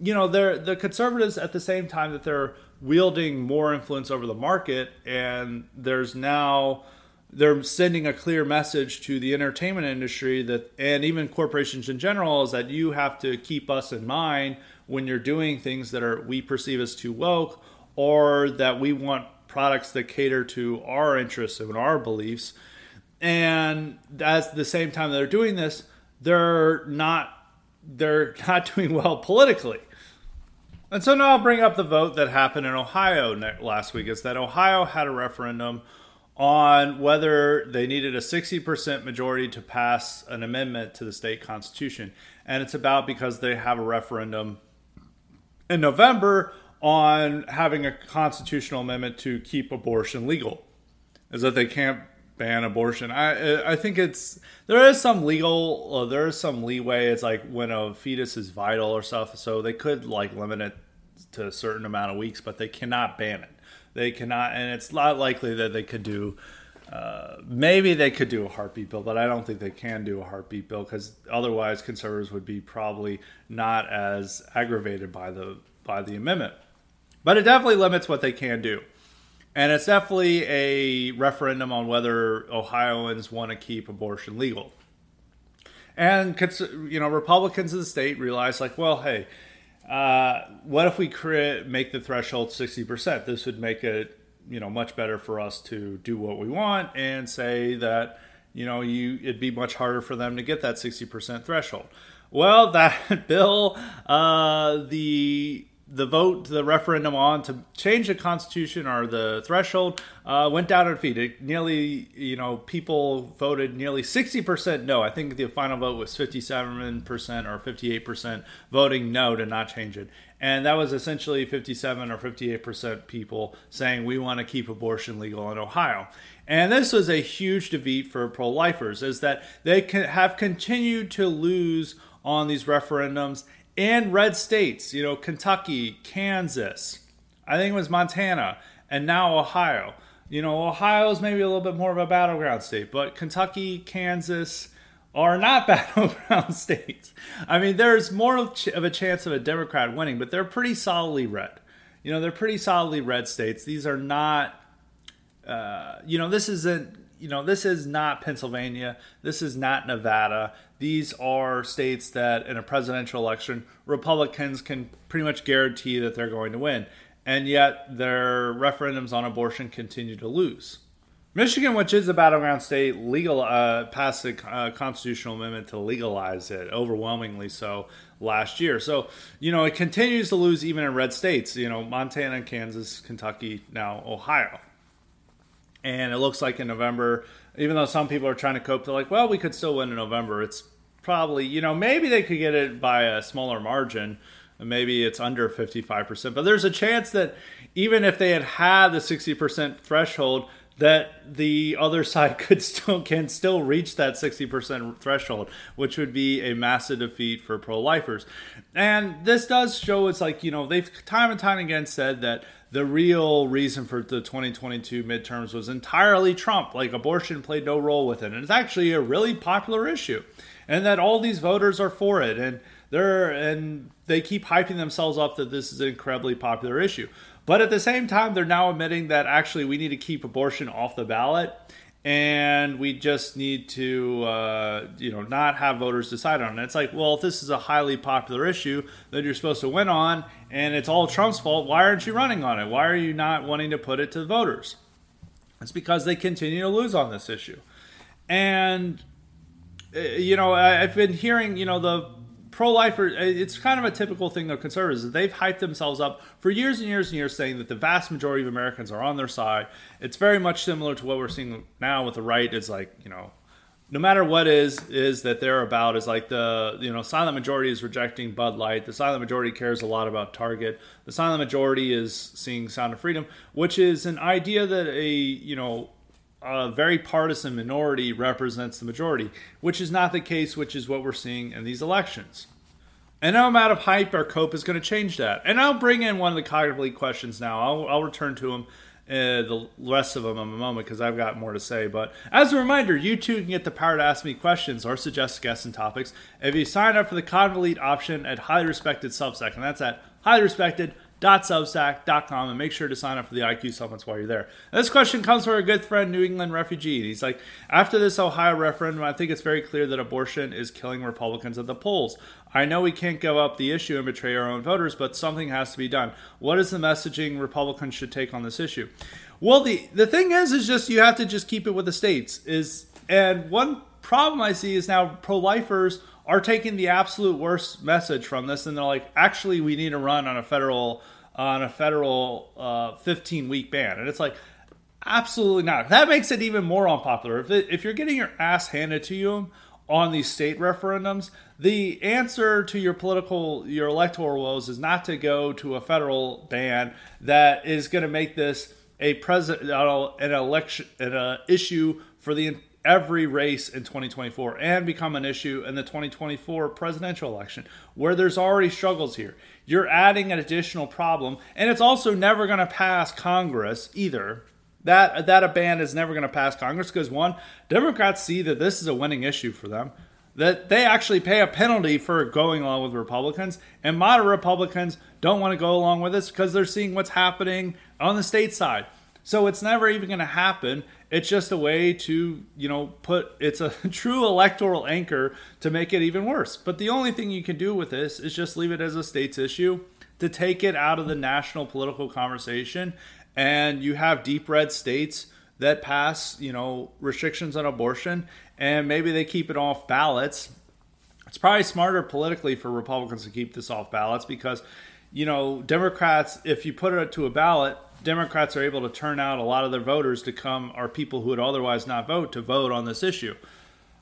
you know, they're the conservatives at the same time that they're wielding more influence over the market, and there's now they're sending a clear message to the entertainment industry that and even corporations in general is that you have to keep us in mind when you're doing things that are we perceive as too woke or that we want products that cater to our interests and our beliefs. And at the same time they're doing this they're not they're not doing well politically. And so now i'll bring up the vote that happened in ohio last week is that ohio had a referendum on whether they needed a 60% majority to pass an amendment to the state constitution. And it's about because they have a referendum in November on having a constitutional amendment to keep abortion legal. Is that they can't ban abortion. I I think it's there is some legal uh, there is some leeway. It's like when a fetus is vital or stuff, so they could like limit it to a certain amount of weeks, but they cannot ban it. They cannot, and it's not likely that they could do. Uh, maybe they could do a heartbeat bill, but I don't think they can do a heartbeat bill because otherwise conservatives would be probably not as aggravated by the by the amendment. But it definitely limits what they can do, and it's definitely a referendum on whether Ohioans want to keep abortion legal. And you know, Republicans in the state realize, like, well, hey, uh, what if we create make the threshold 60%? This would make it you know much better for us to do what we want and say that you know you it'd be much harder for them to get that 60% threshold. Well, that bill, uh, the the vote, the referendum on to change the constitution or the threshold uh, went down in defeat. It nearly, you know, people voted nearly 60% no. I think the final vote was 57% or 58% voting no to not change it. And that was essentially 57 or 58% people saying we want to keep abortion legal in Ohio. And this was a huge defeat for pro lifers, is that they have continued to lose on these referendums and red states, you know, Kentucky, Kansas, I think it was Montana, and now Ohio. You know, Ohio is maybe a little bit more of a battleground state, but Kentucky, Kansas are not battleground states. I mean, there's more of a chance of a Democrat winning, but they're pretty solidly red. You know, they're pretty solidly red states. These are not, uh, you know, this isn't you know, this is not Pennsylvania. This is not Nevada. These are states that in a presidential election, Republicans can pretty much guarantee that they're going to win. And yet their referendums on abortion continue to lose. Michigan, which is a battleground state, legal uh, passed a uh, constitutional amendment to legalize it, overwhelmingly so last year. So you know it continues to lose even in red states. You know Montana, Kansas, Kentucky, now Ohio, and it looks like in November, even though some people are trying to cope, they're like, well, we could still win in November. It's probably you know maybe they could get it by a smaller margin. Maybe it's under 55%, but there's a chance that even if they had had the 60% threshold, that the other side could still can still reach that 60% threshold which would be a massive defeat for pro-lifers. And this does show it's like you know they've time and time again said that the real reason for the 2022 midterms was entirely trump like abortion played no role with it. And it's actually a really popular issue and that all these voters are for it and they're and they keep hyping themselves up that this is an incredibly popular issue but at the same time, they're now admitting that actually we need to keep abortion off the ballot and we just need to uh, you know not have voters decide on it. It's like, well, if this is a highly popular issue that you're supposed to win on, and it's all Trump's fault, why aren't you running on it? Why are you not wanting to put it to the voters? It's because they continue to lose on this issue, and uh, you know I've been hearing you know the pro-lifers, uh, it's kind of a typical thing of conservatives. They've hyped themselves up for years and years and years, saying that the vast majority of Americans are on their side. It's very much similar to what we're seeing now with the right. It's like you know, no matter what is is that they're about is like the you know silent majority is rejecting Bud Light. The silent majority cares a lot about Target. The silent majority is seeing Sound of Freedom, which is an idea that a you know a very partisan minority represents the majority, which is not the case, which is what we're seeing in these elections. And no amount of hype or cope is going to change that. And I'll bring in one of the cognitive questions now. I'll, I'll return to them, uh, the rest of them in a moment because I've got more to say. But as a reminder, you too can get the power to ask me questions or suggest guests and topics if you sign up for the cognitive option at highly respected Substack. and that's at highly respected substack.com and make sure to sign up for the IQ supplements while you're there. this question comes from our good friend, New England refugee. And he's like, after this Ohio referendum, I think it's very clear that abortion is killing Republicans at the polls. I know we can't give up the issue and betray our own voters, but something has to be done. What is the messaging Republicans should take on this issue? Well, the the thing is, is just you have to just keep it with the states. Is and one problem I see is now pro-lifers are taking the absolute worst message from this, and they're like, actually, we need to run on a federal on a federal uh, 15 week ban, and it's like, absolutely not. That makes it even more unpopular. If it, if you're getting your ass handed to you on these state referendums, the answer to your political your electoral woes is not to go to a federal ban that is going to make this a president an election an issue for the every race in 2024 and become an issue in the 2024 presidential election where there's already struggles here. You're adding an additional problem and it's also never going to pass Congress either. That that a ban is never going to pass Congress because one, Democrats see that this is a winning issue for them. That they actually pay a penalty for going along with Republicans, and moderate Republicans don't want to go along with this because they're seeing what's happening on the state side. So it's never even going to happen. It's just a way to, you know, put it's a true electoral anchor to make it even worse. But the only thing you can do with this is just leave it as a state's issue to take it out of the national political conversation. And you have deep red states that pass, you know, restrictions on abortion and maybe they keep it off ballots. It's probably smarter politically for Republicans to keep this off ballots because, you know, Democrats, if you put it to a ballot, Democrats are able to turn out a lot of their voters to come are people who would otherwise not vote to vote on this issue.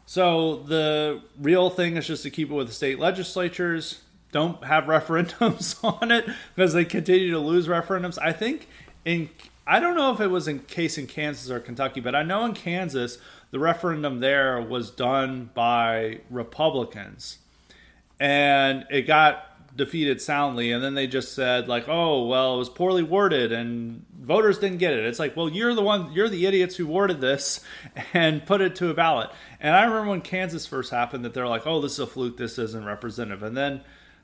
So the real thing is just to keep it with the state legislatures. Don't have referendums on it because they continue to lose referendums. I think in I don't know if it was in case in Kansas or Kentucky, but I know in Kansas the referendum there was done by Republicans, and it got defeated soundly and then they just said like oh well it was poorly worded and voters didn't get it. It's like well you're the one you're the idiots who worded this and put it to a ballot. And i remember when kansas first happened that they're like oh this is a fluke. This isn't representative. And then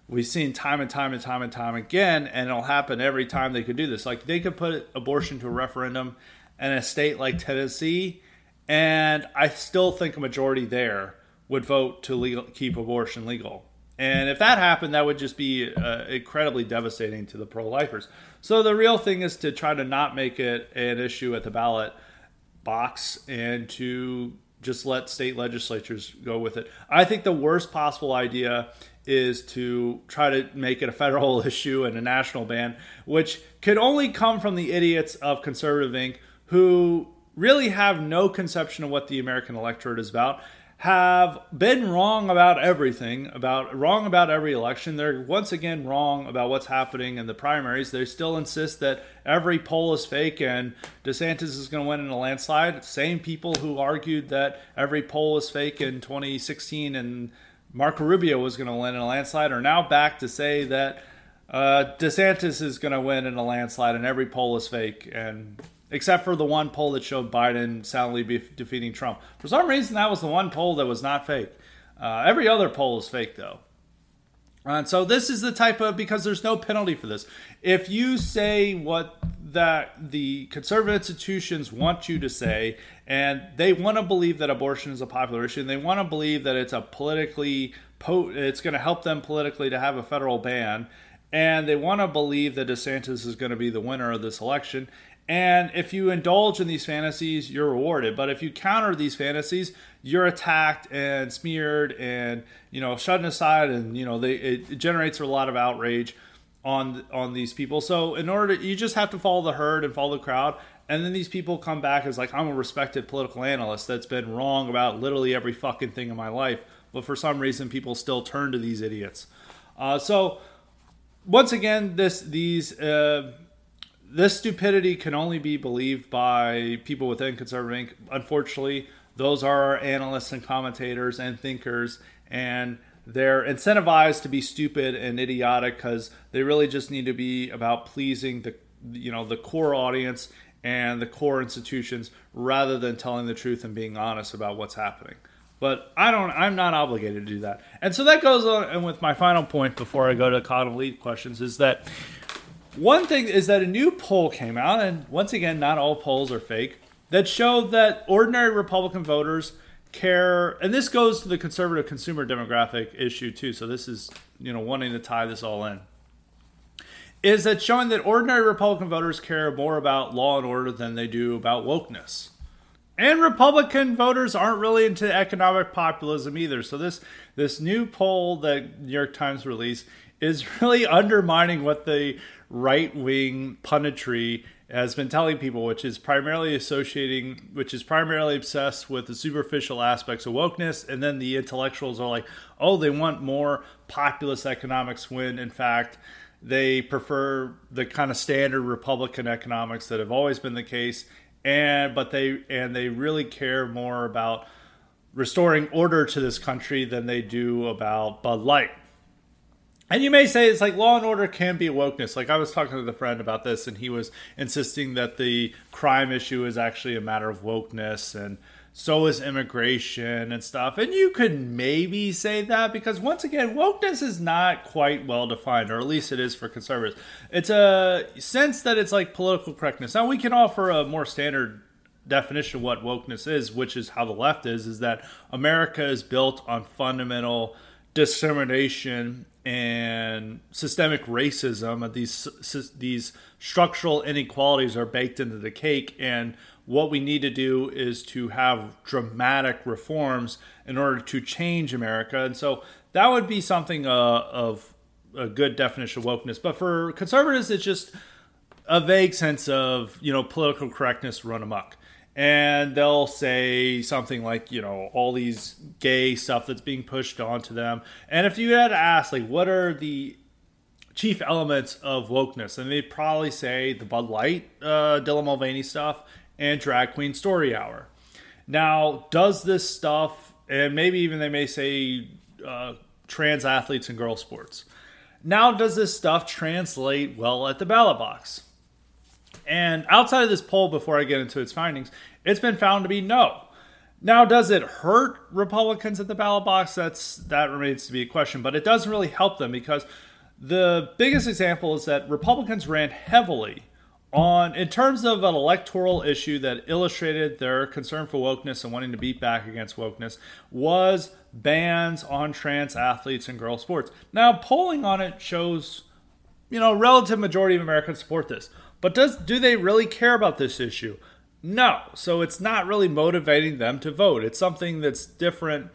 we've seen time and time and time and time again and it'll happen every time they could do this. Like they could put abortion to a referendum in a state like tennessee And I still think a majority there would vote to legal, keep abortion legal. And if that happened, that would just be uh, incredibly devastating to the pro lifers. So the real thing is to try to not make it an issue at the ballot box and to just let state legislatures go with it. I think the worst possible idea is to try to make it a federal issue and a national ban, which could only come from the idiots of Conservative Inc., who really have no conception of what the American electorate is about have been wrong about everything, about wrong about every election. They're once again wrong about what's happening in the primaries. They still insist that every poll is fake and DeSantis is going to win in a landslide. Same people who argued that every poll is fake in 2016 and Marco Rubio was going to win in a landslide are now back to say that uh, DeSantis is going to win in a landslide and every poll is fake. And except for the one poll that showed Biden soundly defeating Trump. For some reason, that was the one poll that was not fake. Uh, every other poll is fake, though. And so this is the type of because there's no penalty for this. If you say what that the conservative institutions want you to say, and they want to believe that abortion is a popular issue, and they want to believe that it's a politically it's going to help them politically to have a federal ban, and they want to believe that DeSantis is going to be the winner of this election, and if you indulge in these fantasies, you're rewarded. But if you counter these fantasies, you're attacked and smeared and you know shut aside, and you know they it, generates a lot of outrage on on these people. So in order, to, you just have to follow the herd and follow the crowd. And then these people come back as like I'm a respected political analyst that's been wrong about literally every fucking thing in my life, but for some reason people still turn to these idiots. Uh, so once again, this these. Uh, this stupidity can only be believed by people within conservative Inc. Unfortunately, those are our analysts and commentators and thinkers, and they're incentivized to be stupid and idiotic because they really just need to be about pleasing the you know the core audience and the core institutions rather than telling the truth and being honest about what's happening. But I don't. I'm not obligated to do that. And so that goes on. And with my final point before I go to Cotton Lead questions is that one thing is that a new poll came out, and once again, not all polls are fake, that showed that ordinary Republican voters care, and this goes to the conservative consumer demographic issue too. So this is, you know, wanting to tie this all in. Is that showing that ordinary Republican voters care more about law and order than they do about wokeness? And Republican voters aren't really into economic populism either. So this this new poll that New York Times released is really undermining what the right wing punditry has been telling people, which is primarily associating, which is primarily obsessed with the superficial aspects of wokeness, and then the intellectuals are like, oh, they want more populist economics when in fact they prefer the kind of standard Republican economics that have always been the case, and but they and they really care more about restoring order to this country than they do about Bud Light. And you may say it's like law and order can be wokeness. Like I was talking to the friend about this, and he was insisting that the crime issue is actually a matter of wokeness, and so is immigration and stuff. And you could maybe say that because once again, wokeness is not quite well defined, or at least it is for conservatives. It's a sense that it's like political correctness. Now we can offer a more standard definition of what wokeness is, which is how the left is, is that America is built on fundamental discrimination and systemic racism these these structural inequalities are baked into the cake and what we need to do is to have dramatic reforms in order to change America. And so that would be something uh, of a good definition of wokeness. But for conservatives it's just a vague sense of you know political correctness run amok and they'll say something like, you know, all these gay stuff that's being pushed onto them. And if you had to ask, like, what are the chief elements of wokeness? And they'd probably say the Bud Light, uh, Dylan Mulvaney stuff, and Drag Queen Story Hour. Now, does this stuff, and maybe even they may say uh, trans athletes and girl sports. Now, does this stuff translate well at the ballot box? And outside of this poll, before I get into its findings, it's been found to be no. Now, does it hurt Republicans at the ballot box? That's that remains to be a question, but it doesn't really help them because the biggest example is that Republicans ran heavily on in terms of an electoral issue that illustrated their concern for wokeness and wanting to beat back against wokeness was bans on trans athletes and girl sports. Now, polling on it shows, you know, relative majority of Americans support this. But does do they really care about this issue? No. So it's not really motivating them to vote. It's something that's different.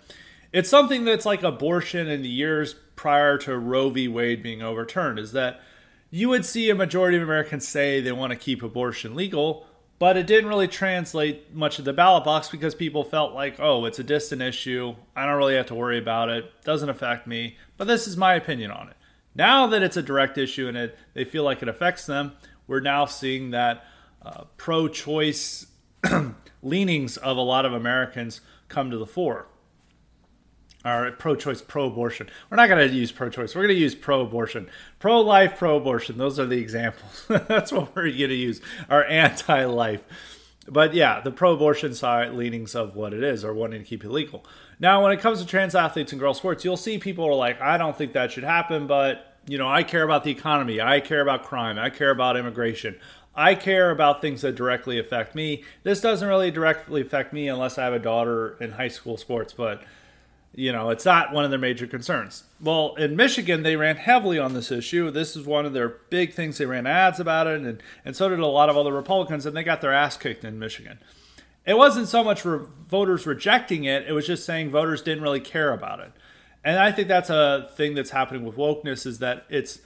It's something that's like abortion in the years prior to Roe v. Wade being overturned. Is that you would see a majority of Americans say they want to keep abortion legal, but it didn't really translate much of the ballot box because people felt like, oh, it's a distant issue. I don't really have to worry about it. Doesn't affect me. But this is my opinion on it. Now that it's a direct issue and it, they feel like it affects them, we're now seeing that uh, pro choice leanings of a lot of Americans come to the fore or pro-choice, pro-abortion. We're not going to use pro-choice. We're going to use pro-abortion, pro-life, pro-abortion. Those are the examples. That's what we're going to use. Our anti-life. But yeah, the pro-abortion side leanings of what it is, or wanting to keep it legal. Now, when it comes to trans athletes and girl sports, you'll see people are like, "I don't think that should happen," but you know, I care about the economy. I care about crime. I care about immigration. I care about things that directly affect me. This doesn't really directly affect me unless I have a daughter in high school sports, but you know, it's not one of their major concerns. Well, in Michigan, they ran heavily on this issue. This is one of their big things. They ran ads about it, and, and so did a lot of other Republicans, and they got their ass kicked in Michigan. It wasn't so much re- voters rejecting it, it was just saying voters didn't really care about it. And I think that's a thing that's happening with wokeness is that it's,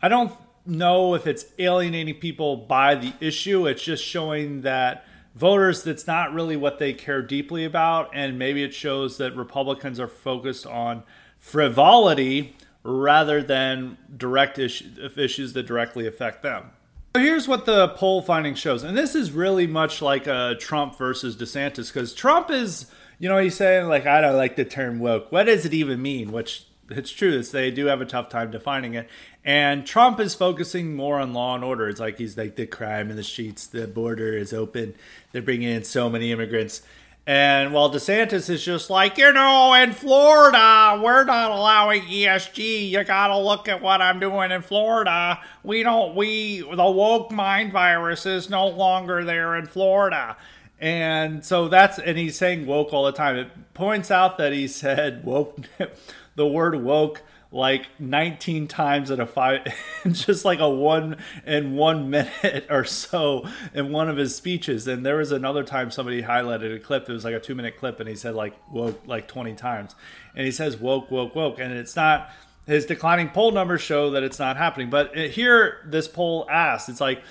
I don't know if it's alienating people by the issue, it's just showing that voters that's not really what they care deeply about. And maybe it shows that republicans are focused on frivolity rather than direct issues that directly affect them. So here's what the poll finding shows. And this is really much like a trump versus desantis because trump is you know what he's saying like i don't like the term woke what does it even mean which it's true that they do have a tough time defining it. And Trump is focusing more on law and order. It's like he's like the crime in the streets, the border is open, they're bringing in so many immigrants. And while DeSantis is just like, you know, in Florida, we're not allowing ESG. You gotta look at what I'm doing in Florida. We don't, we, the woke mind virus is no longer there in Florida. And so that's, and he's saying woke all the time. It points out that he said woke the word woke like 19 times in a five just like a one in one minute or so in one of his speeches. And there was another time somebody highlighted a clip. It was like a two minute clip and he said like woke like 20 times. And he says woke woke woke. And it's not his declining poll numbers show that it's not happening. But here this poll asks it's like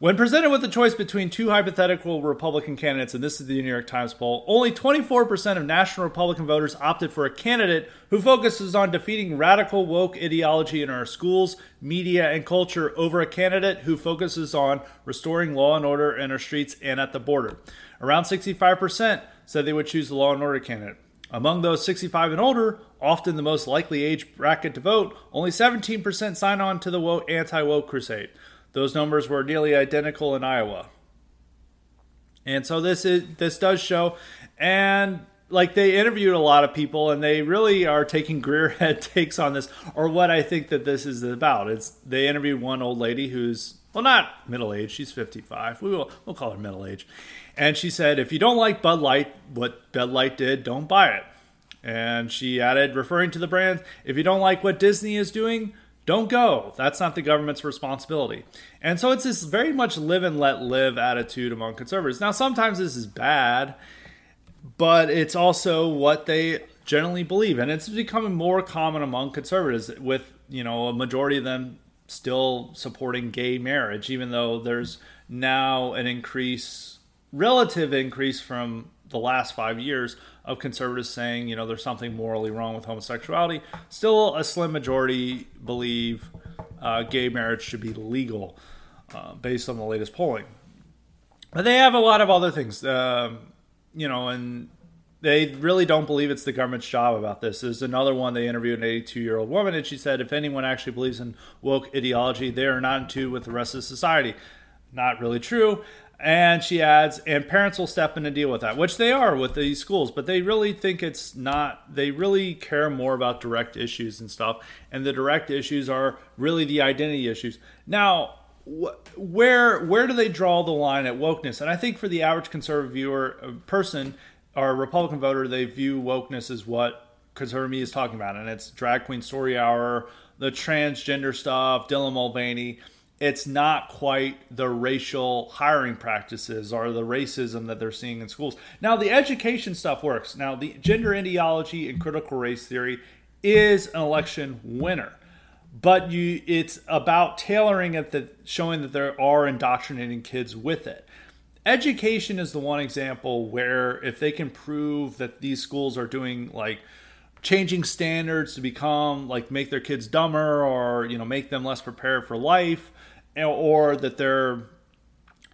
when presented with the choice between two hypothetical Republican candidates, and this is the New York Times poll, only 24% of national Republican voters opted for a candidate who focuses on defeating radical woke ideology in our schools, media, and culture over a candidate who focuses on restoring law and order in our streets and at the border. Around 65% said they would choose the law and order candidate. Among those 65 and older, often the most likely age bracket to vote, only 17% sign on to the anti woke crusade. Those numbers were nearly identical in Iowa. And so this is this does show and like they interviewed a lot of people and they really are taking Greerhead takes on this or what I think that this is about. It's they interviewed one old lady who's well not middle age, she's 55. We will we'll call her middle age. And she said if you don't like Bud Light, what Bud Light did, don't buy it. And she added referring to the brand, if you don't like what Disney is doing, don't go. That's not the government's responsibility. And so it's this very much live and let live attitude among conservatives. Now, sometimes this is bad, but it's also what they generally believe. And it's becoming more common among conservatives, with, you know, a majority of them still supporting gay marriage, even though there's now an increase, relative increase from the last five years of conservatives saying, you know, there's something morally wrong with homosexuality. Still, a slim majority believe uh, gay marriage should be legal uh, based on the latest polling. But they have a lot of other things, um, you know, and they really don't believe it's the government's job about this. There's another one they interviewed an 82 year old woman, and she said, if anyone actually believes in woke ideology, they are not in tune with the rest of society. Not really true. And she adds, and parents will step in and deal with that, which they are with these schools, but they really think it's not, they really care more about direct issues and stuff. And the direct issues are really the identity issues. Now, where where do they draw the line at wokeness? And I think for the average conservative viewer uh, person or Republican voter, they view wokeness as what conservative media is talking about, and it's drag queen story hour, the transgender stuff, Dylan Mulvaney. It's not quite the racial hiring practices or the racism that they're seeing in schools. Now, the education stuff works. Now, the gender ideology and critical race theory is an election winner but you it's about tailoring it that showing that there are indoctrinating kids with it education is the one example where if they can prove that these schools are doing like changing standards to become like make their kids dumber or you know make them less prepared for life or that they're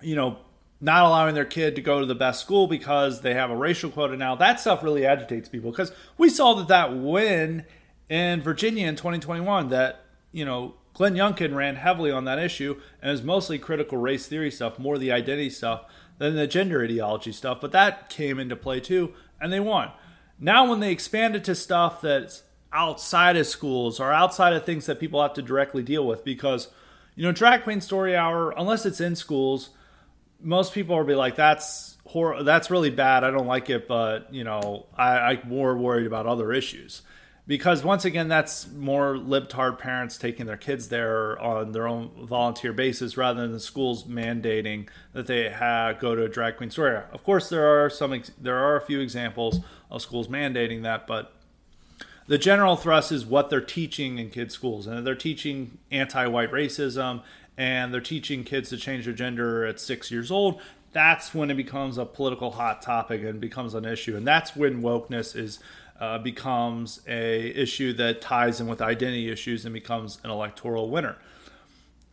you know not allowing their kid to go to the best school because they have a racial quota now that stuff really agitates people because we saw that that win in Virginia in 2021 that you know, Glenn Youngkin ran heavily on that issue and was mostly critical race theory stuff, more the identity stuff than the gender ideology stuff. But that came into play too, and they won. Now, when they expanded to stuff that's outside of schools or outside of things that people have to directly deal with, because, you know, Drag Queen Story Hour, unless it's in schools, most people will be like, that's hor- that's really bad. I don't like it, but, you know, I, I'm more worried about other issues because once again that's more libtard parents taking their kids there on their own volunteer basis rather than the schools mandating that they go to a drag queen story Hour. of course there are some there are a few examples of schools mandating that but the general thrust is what they're teaching in kids schools and they're teaching anti-white racism and they're teaching kids to change their gender at six years old that's when it becomes a political hot topic and becomes an issue and that's when wokeness is uh, becomes a issue that ties in with identity issues and becomes an electoral winner.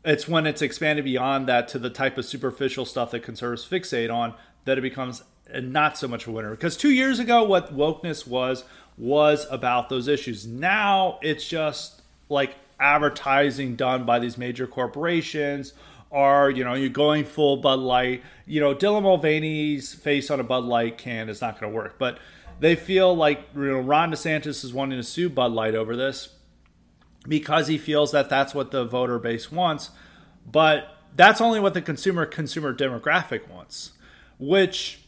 It's when it's expanded beyond that to the type of superficial stuff that conservatives fixate on that it becomes not so much a winner. Because two years ago, what wokeness was was about those issues. Now it's just like advertising done by these major corporations are you know you're going full Bud Light. You know Dylan Mulvaney's face on a Bud Light can is not going to work, but they feel like you know, Ron DeSantis is wanting to sue Bud Light over this because he feels that that's what the voter base wants. But that's only what the consumer consumer demographic wants, which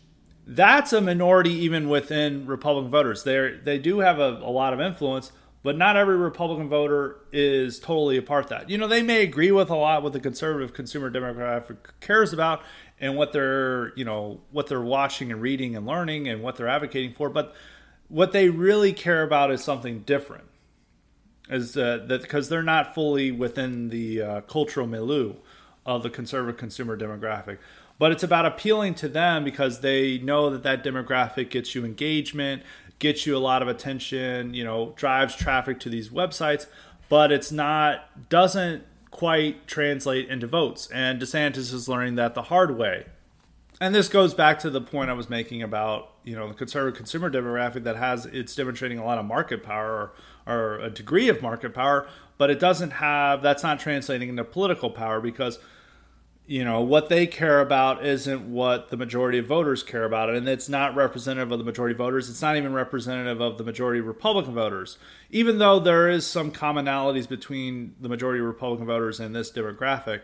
that's a minority even within Republican voters. They they do have a, a lot of influence, but not every Republican voter is totally apart that. You know, they may agree with a lot what the conservative consumer demographic cares about, and what they're you know what they're watching and reading and learning and what they're advocating for but what they really care about is something different is uh, that because they're not fully within the uh, cultural milieu of the conservative consumer demographic but it's about appealing to them because they know that that demographic gets you engagement gets you a lot of attention you know drives traffic to these websites but it's not doesn't quite translate into votes. And DeSantis is learning that the hard way. And this goes back to the point I was making about you know the conservative consumer demographic that has it's demonstrating a lot of market power or, or a degree of market power, but it doesn't have that's not translating into political power because you know what they care about isn't what the majority of voters care about and it's not representative of the majority of voters. It's not even representative of the majority of republican voters. Even though there is some commonalities between the majority of republican voters and this demographic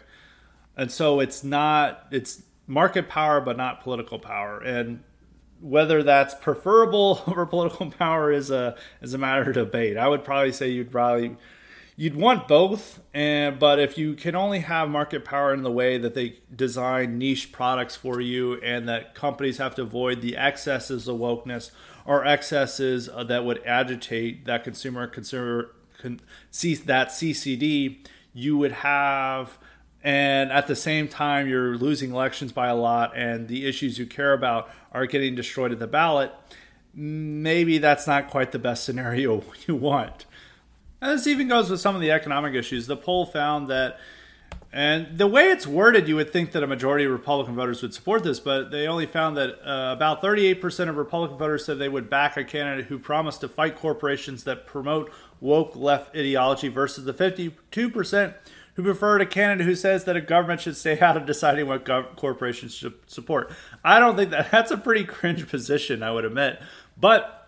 and so it's not it's market power but not political power. And whether that's preferable over political power is a is a matter of debate. I would probably say you'd probably you'd want both and but if you can only have market power in the way that they design niche products for you and that companies have to avoid the excesses of wokeness or excesses uh, that would agitate that consumer consumer con, see that CCD you would have and at the same time you're losing elections by a lot and the issues you care about are getting destroyed at the ballot maybe that's not quite the best scenario you want and this even goes with some of the economic issues. The poll found that, and the way it's worded, you would think that a majority of Republican voters would support this, but they only found that uh, about 38% of Republican voters said they would back a candidate who promised to fight corporations that promote woke left ideology versus the 52% who preferred a candidate who says that a government should stay out of deciding what gov- corporations should support. I don't think that that's a pretty cringe position, I would admit. But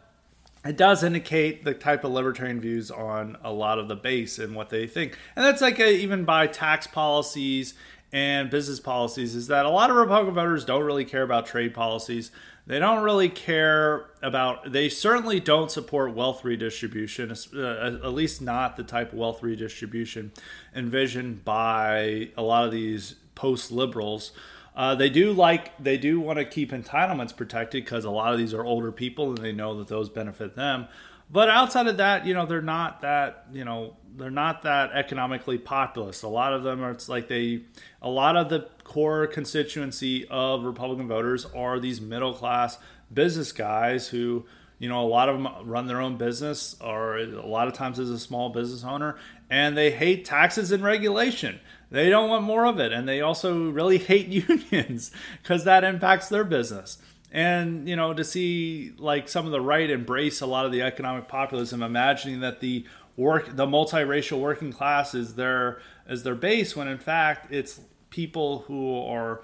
it does indicate the type of libertarian views on a lot of the base and what they think. And that's like a, even by tax policies and business policies is that a lot of Republican voters don't really care about trade policies. They don't really care about, they certainly don't support wealth redistribution, uh, at least not the type of wealth redistribution envisioned by a lot of these post liberals. Uh, they do like they do want to keep entitlements protected because a lot of these are older people and they know that those benefit them. But outside of that, you know, they're not that you know they're not that economically populist. A lot of them are it's like they a lot of the core constituency of Republican voters are these middle class business guys who you know a lot of them run their own business or a lot of times as a small business owner and they hate taxes and regulation they don't want more of it and they also really hate unions because that impacts their business. And you know to see like some of the right embrace a lot of the economic populism imagining that the work the multiracial working class is their is their base when in fact it's people who are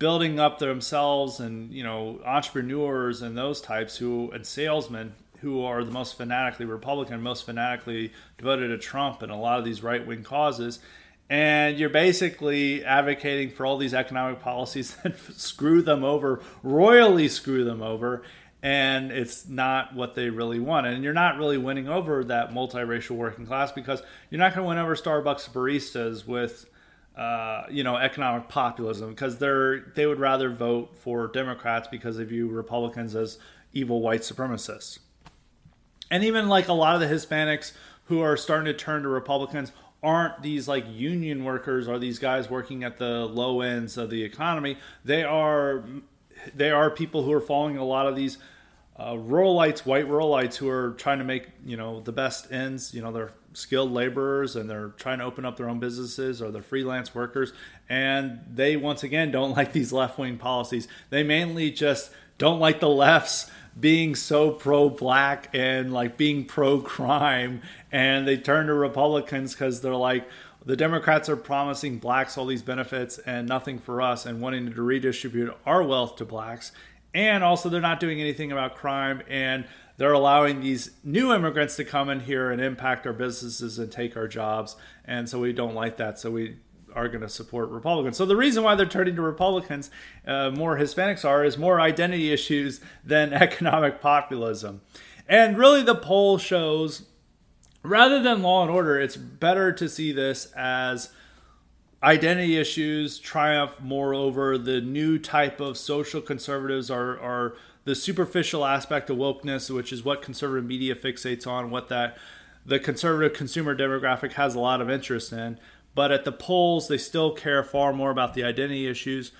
building up themselves and you know entrepreneurs and those types who and salesmen who are the most fanatically republican most fanatically devoted to trump and a lot of these right-wing causes and you're basically advocating for all these economic policies that screw them over, royally screw them over, and it's not what they really want. And you're not really winning over that multiracial working class because you're not going to win over Starbucks baristas with, uh, you know, economic populism because they're they would rather vote for Democrats because they view Republicans as evil white supremacists. And even like a lot of the Hispanics who are starting to turn to Republicans aren't these like union workers or these guys working at the low ends of the economy. They are they are people who are following a lot of these uh, ruralites, white ruralites, who are trying to make you know the best ends. You know, they're skilled laborers and they're trying to open up their own businesses or they're freelance workers, and they once again don't like these left wing policies. They mainly just don't like the left's being so pro black and like being pro crime and they turn to republicans because they're like the democrats are promising blacks all these benefits and nothing for us and wanting to redistribute our wealth to blacks and also they're not doing anything about crime and they're allowing these new immigrants to come in here and impact our businesses and take our jobs and so we don't like that so we are going to support Republicans. So the reason why they're turning to Republicans, uh, more Hispanics are, is more identity issues than economic populism. And really, the poll shows, rather than law and order, it's better to see this as identity issues triumph more over the new type of social conservatives are, are the superficial aspect of wokeness, which is what conservative media fixates on, what that the conservative consumer demographic has a lot of interest in. But at the polls, they still care far more about the identity issues,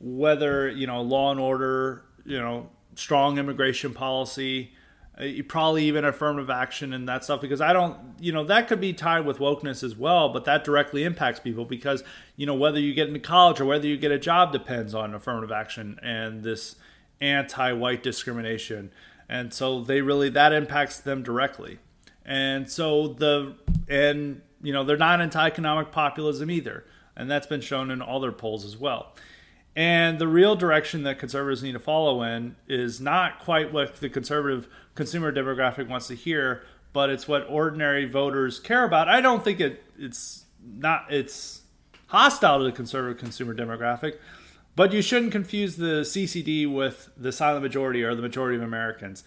whether you know law and order, you know, strong immigration policy, uh, probably even affirmative action and that stuff. Because I don't, you know, that could be tied with wokeness as well, but that directly impacts people because you know whether you get into college or whether you get a job depends on affirmative action and this anti-white discrimination, and so they really that impacts them directly. And so the and you know, they're not anti economic populism either. And that's been shown in all their polls as well. And the real direction that conservatives need to follow in is not quite what the conservative consumer demographic wants to hear, but it's what ordinary voters care about. I don't think it, it's not it's hostile to the conservative consumer demographic, but you shouldn't confuse the CCD with the silent majority or the majority of Americans.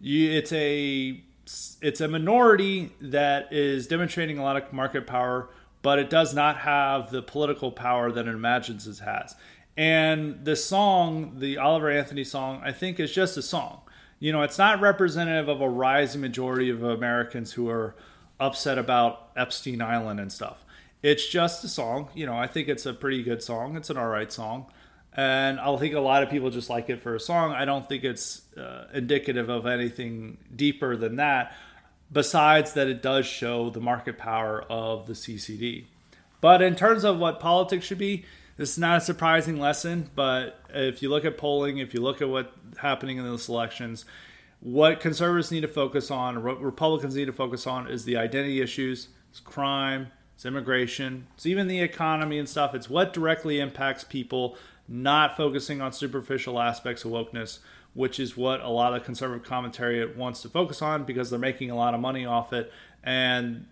You, it's a it's a minority that is demonstrating a lot of market power, but it does not have the political power that it imagines it has. And the song, the Oliver Anthony song, I think is just a song. You know, it's not representative of a rising majority of Americans who are upset about Epstein Island and stuff. It's just a song. You know, I think it's a pretty good song. It's an all right song and I think a lot of people just like it for a song. I don't think it's uh, indicative of anything deeper than that, besides that it does show the market power of the CCD. But in terms of what politics should be, this is not a surprising lesson. But if you look at polling, if you look at what's happening in those elections, what conservatives need to focus on, what Republicans need to focus on, is the identity issues, it's crime, it's immigration, it's even the economy and stuff. It's what directly impacts people not focusing on superficial aspects of wokeness, which is what a lot of conservative commentary wants to focus on because they're making a lot of money off it. And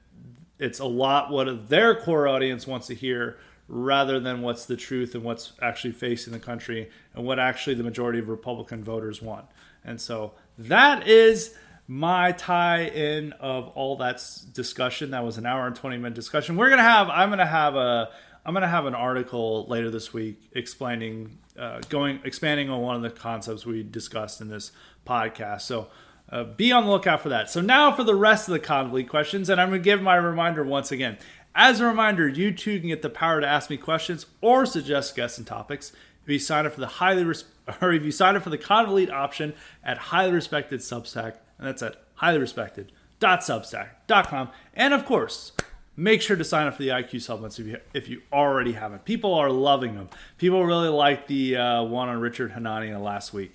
it's a lot what their core audience wants to hear rather than what's the truth and what's actually facing the country and what actually the majority of Republican voters want. And so that is my tie in of all that discussion. That was an hour and 20 minute discussion. We're going to have, I'm going to have a, I'm going to have an article later this week explaining, uh, going, expanding on one of the concepts we discussed in this podcast. So uh, be on the lookout for that. So now for the rest of the Convolete questions, and I'm going to give my reminder once again. As a reminder, you too can get the power to ask me questions or suggest guests and topics if you sign up for the highly res- or if you sign up for the Convolete option at highly respected Substack, and that's at highly respected. Dot substack.com. And of course, make sure to sign up for the IQ supplements if you if you already haven't. People are loving them. People really like the uh, one on Richard Hanania last week.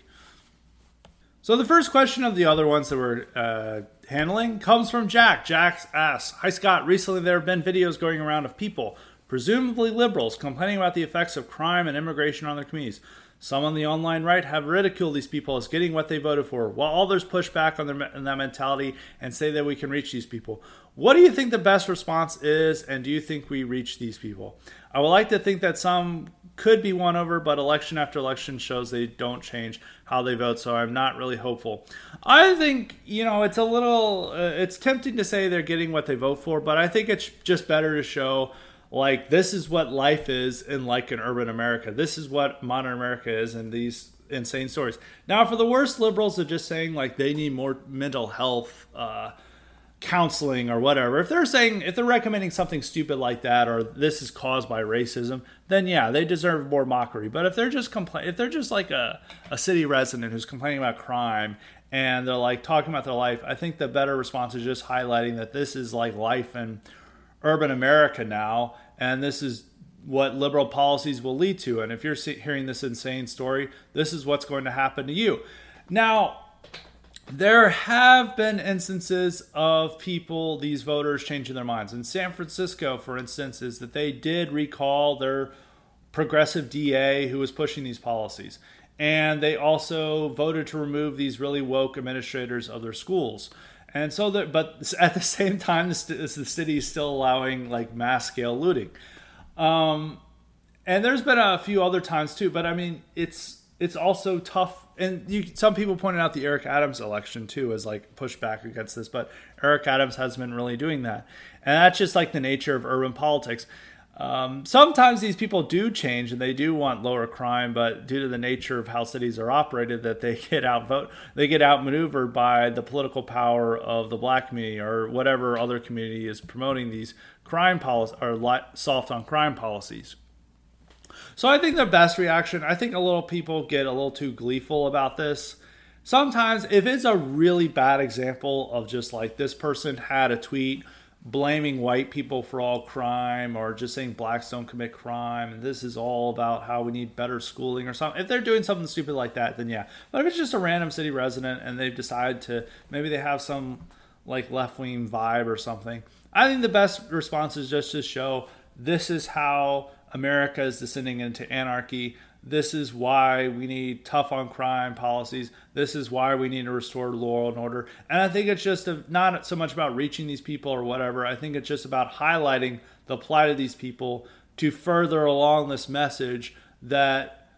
So the first question of the other ones that we're uh, handling comes from Jack. Jack asks, "Hi Scott. Recently there have been videos going around of people, presumably liberals, complaining about the effects of crime and immigration on their communities. Some on the online right have ridiculed these people as getting what they voted for, while others push back on, their, on that mentality and say that we can reach these people. What do you think the best response is, and do you think we reach these people? I would like to think that some could be won over, but election after election shows they don't change how they vote, so I'm not really hopeful. I think, you know, it's a little, uh, it's tempting to say they're getting what they vote for, but I think it's just better to show like this is what life is in like an urban America. This is what modern America is in these insane stories. Now, for the worst liberals are just saying like they need more mental health uh, counseling or whatever. If they're saying if they're recommending something stupid like that or this is caused by racism, then yeah, they deserve more mockery. But if they're just complain, if they're just like a, a city resident who's complaining about crime and they're like talking about their life, I think the better response is just highlighting that this is like life in urban America now, and this is what liberal policies will lead to. And if you're hearing this insane story, this is what's going to happen to you. Now, there have been instances of people, these voters, changing their minds. In San Francisco, for instance, is that they did recall their progressive DA who was pushing these policies. And they also voted to remove these really woke administrators of their schools. And so, that, but at the same time, the, the city is still allowing like mass scale looting. Um, and there's been a few other times too, but I mean, it's it's also tough. And you, some people pointed out the Eric Adams election too as like pushback against this, but Eric Adams hasn't been really doing that, and that's just like the nature of urban politics. Um, sometimes these people do change and they do want lower crime, but due to the nature of how cities are operated, that they get outvote, they get outmaneuvered by the political power of the black community or whatever other community is promoting these crime policies or soft on crime policies. So I think the best reaction, I think a little people get a little too gleeful about this. Sometimes, if it's a really bad example of just like this person had a tweet blaming white people for all crime or just saying blacks don't commit crime and this is all about how we need better schooling or something if they're doing something stupid like that then yeah but if it's just a random city resident and they've decided to maybe they have some like left-wing vibe or something i think the best response is just to show this is how america is descending into anarchy this is why we need tough on crime policies. This is why we need to restore law and order. And I think it's just a, not so much about reaching these people or whatever. I think it's just about highlighting the plight of these people to further along this message that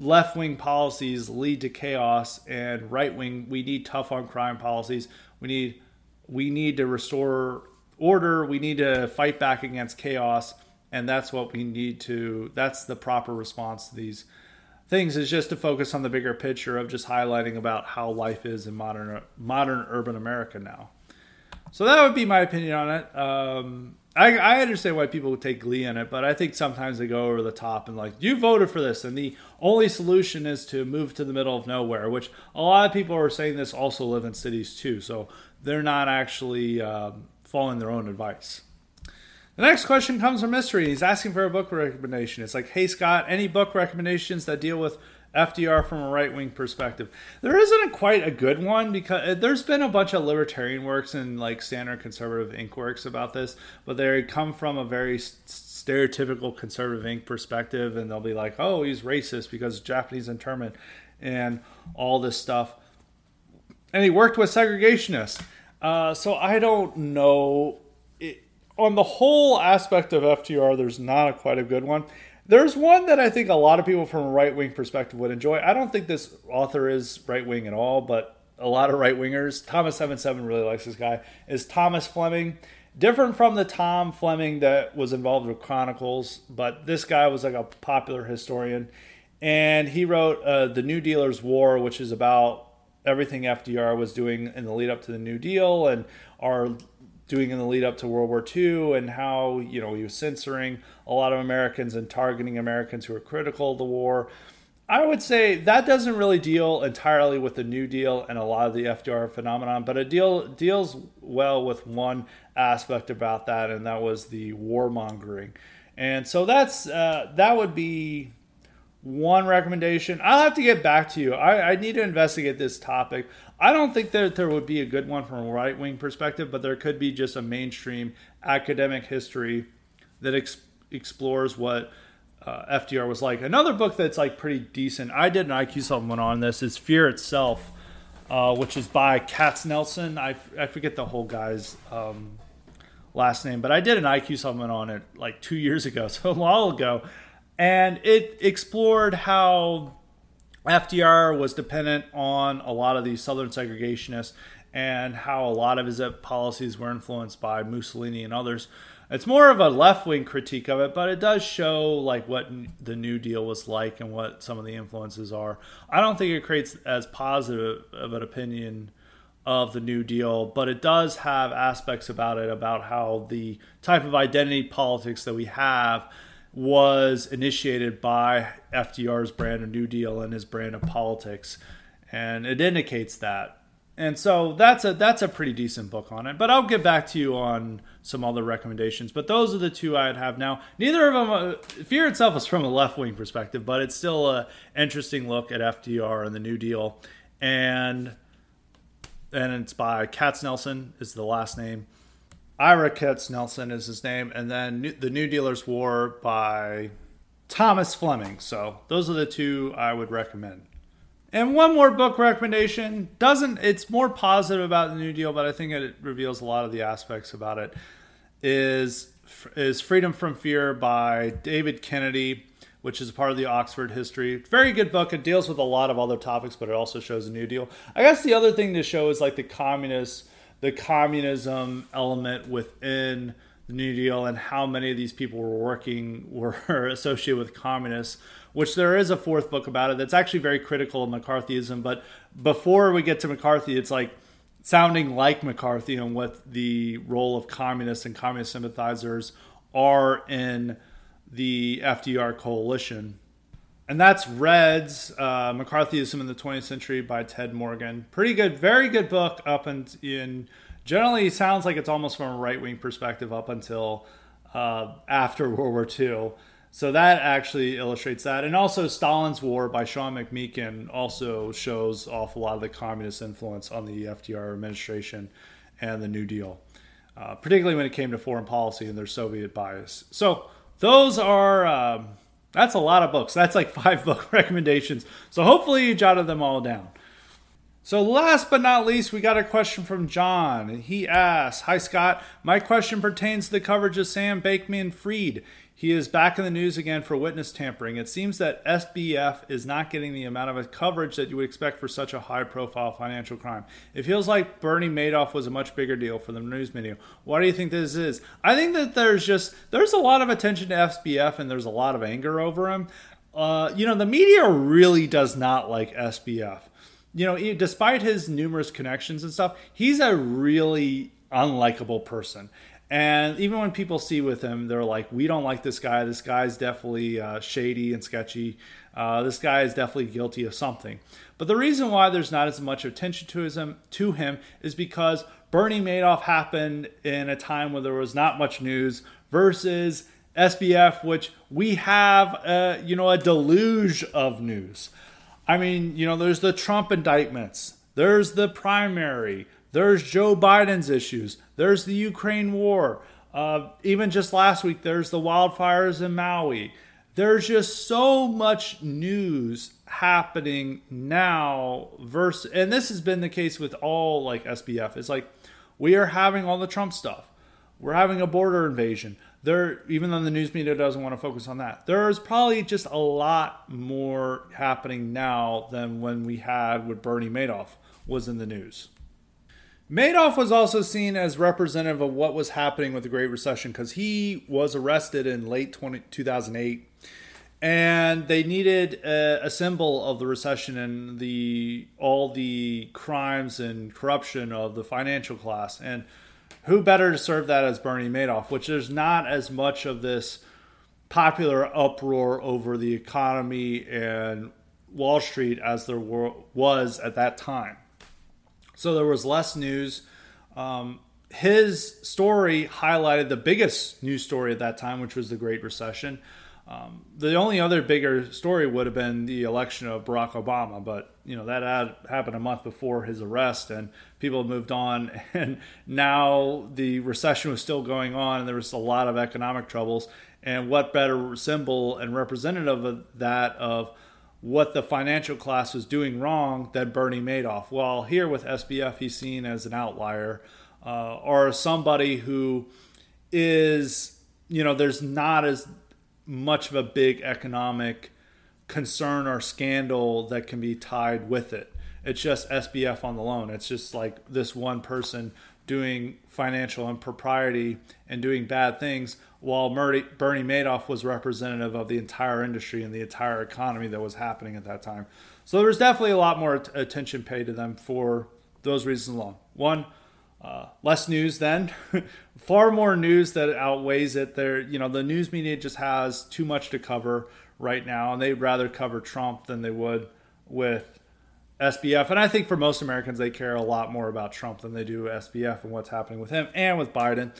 left wing policies lead to chaos and right wing we need tough on crime policies. We need we need to restore order. We need to fight back against chaos and that's what we need to that's the proper response to these things is just to focus on the bigger picture of just highlighting about how life is in modern modern urban America now. So that would be my opinion on it. Um, I, I, understand why people would take glee in it, but I think sometimes they go over the top and like you voted for this, and the only solution is to move to the middle of nowhere. Which a lot of people are saying this also live in cities too, so they're not actually um, following their own advice. The next question comes from Mystery. He's asking for a book recommendation. It's like, hey, Scott, any book recommendations that deal with FDR from a right wing perspective? There isn't quite a good one because uh, there's been a bunch of libertarian works and like standard conservative Inc. works about this, but they come from a very stereotypical conservative Inc. perspective, and they'll be like, oh, he's racist because Japanese internment and all this stuff. And he worked with segregationists. Uh, so I don't know on the whole aspect of FDR, there's not a, quite a good one. There's one that I think a lot of people from a right wing perspective would enjoy. I don't think this author is right wing at all, but a lot of right wingers, Thomas Seven Seven really likes this guy, is Thomas Fleming. Different from the Tom Fleming that was involved with Chronicles, but this guy was like a popular historian. And he wrote uh, The New Dealer's War, which is about everything FDR was doing in the lead up to the New Deal and are doing in the lead up to World War II and how, you know, he was censoring a lot of Americans and targeting Americans who were critical of the war. I would say that doesn't really deal entirely with the New Deal and a lot of the FDR phenomenon, but it deal deals well with one aspect about that, and that was the warmongering. And so that's uh, that would be one recommendation. I'll have to get back to you. I, I need to investigate this topic. I don't think that there would be a good one from a right wing perspective, but there could be just a mainstream academic history that ex- explores what uh, FDR was like. Another book that's like pretty decent. I did an IQ supplement on this. Is Fear Itself, uh, which is by Katznelson. I, I forget the whole guy's um, last name, but I did an IQ supplement on it like two years ago, so a while ago, and it explored how FDR was dependent on a lot of these Southern segregationists and how a lot of his policies were influenced by Mussolini and others. It's more of a left wing critique of it, but it does show like what the New Deal was like and what some of the influences are. I don't think it creates as positive of an opinion of the New Deal, but it does have aspects about it about how the type of identity politics that we have was initiated by FDR's brand of New Deal and his brand of politics, and it indicates that. And so that's a that's a pretty decent book on it. But I'll get back to you on some other recommendations. But those are the two I'd have now. Neither of them, uh, Fear itself is from a left wing perspective, but it's still a interesting look at FDR and the New Deal, and and it's by Katznelson is the last name. Ira Katznelson is his name, and then The New Dealer's War by Thomas Fleming. So those are the two I would recommend. And one more book recommendation doesn't it's more positive about the New Deal, but I think it reveals a lot of the aspects about it. Is is Freedom from Fear by David Kennedy, which is part of the Oxford History. Very good book. It deals with a lot of other topics, but it also shows the New Deal. I guess the other thing to show is like the communist the communism element within the New Deal and how many of these people were working were associated with communists. Which there is a fourth book about it that's actually very critical of McCarthyism. But before we get to McCarthy, it's like sounding like McCarthy and what the role of communists and communist sympathizers are in the FDR coalition and that's Reds, uh, McCarthyism in the 20th Century by Ted Morgan. Pretty good, very good book. Up and in generally sounds like it's almost from a right wing perspective up until uh, after World War II. So that actually illustrates that, and also Stalin's War by Sean McMeekin also shows off a lot of the communist influence on the FDR administration and the New Deal, uh, particularly when it came to foreign policy and their Soviet bias. So those are. Um, that's a lot of books. That's like five book recommendations. So hopefully you jotted them all down. So, last but not least, we got a question from John. He asks Hi, Scott. My question pertains to the coverage of Sam Bankman-Fried. He is back in the news again for witness tampering. It seems that SBF is not getting the amount of coverage that you would expect for such a high profile financial crime. It feels like Bernie Madoff was a much bigger deal for the news media. What do you think this is? I think that there's just there's a lot of attention to SBF and there's a lot of anger over him. Uh, you know, the media really does not like SBF. You know, despite his numerous connections and stuff, he's a really unlikable person. And even when people see with him, they're like, "We don't like this guy. This guy's definitely uh, shady and sketchy. Uh, this guy is definitely guilty of something." But the reason why there's not as much attention to him to him is because Bernie Madoff happened in a time where there was not much news versus SBF, which we have, uh, you know, a deluge of news. I mean, you know, there's the Trump indictments, there's the primary, there's Joe Biden's issues. There's the Ukraine war. Uh, even just last week, there's the wildfires in Maui. There's just so much news happening now. Versus, and this has been the case with all like SBF. It's like we are having all the Trump stuff. we're having a border invasion. There, even though the news media doesn't want to focus on that, there is probably just a lot more happening now than when we had with Bernie Madoff was in the news. Madoff was also seen as representative of what was happening with the Great Recession because he was arrested in late 20, 2008 and they needed a, a, symbol of the recession and the all the crimes and corruption of the financial class. And who better to serve that as Bernie Madoff which there's not as much of this popular uproar over the economy and Wall Street as there were, was at that time so there was less news um, his story highlighted the biggest news story at that time which was the Great Recession um, the only other bigger story would have been the election of Barack Obama, but you know that had happened a month before his arrest, and people had moved on. And now the recession was still going on, and there was a lot of economic troubles. And what better symbol and representative of that of what the financial class was doing wrong than Bernie Madoff? Well, here with SBF, he's seen as an outlier, uh, or somebody who is, you know, there's not as much of a big economic concern or scandal that can be tied with it. It's just SBF on the loan. It's just like this one person doing financial impropriety and doing bad things while Bernie Madoff was representative of the entire industry and the entire economy that was happening at that time. So there was definitely a lot more attention paid to them for those reasons alone. One, uh, less news then, far more news that outweighs it. There, you know, the news media just has too much to cover right now, and they'd rather cover Trump than they would with SBF. And I think for most Americans, they care a lot more about Trump than they do SBF and what's happening with him and with Biden.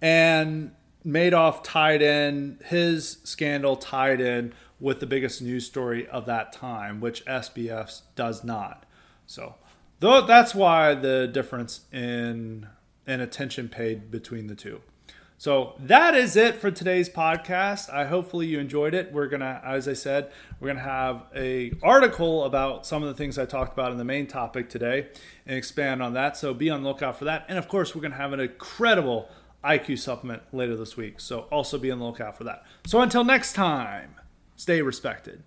And Madoff tied in his scandal tied in with the biggest news story of that time, which SBF does not. So Though that's why the difference in in attention paid between the two. So that is it for today's podcast. I hopefully you enjoyed it. We're gonna, as I said, we're gonna have a article about some of the things I talked about in the main topic today and expand on that. So be on the lookout for that. And of course, we're gonna have an incredible IQ supplement later this week. So also be on the lookout for that. So until next time, stay respected.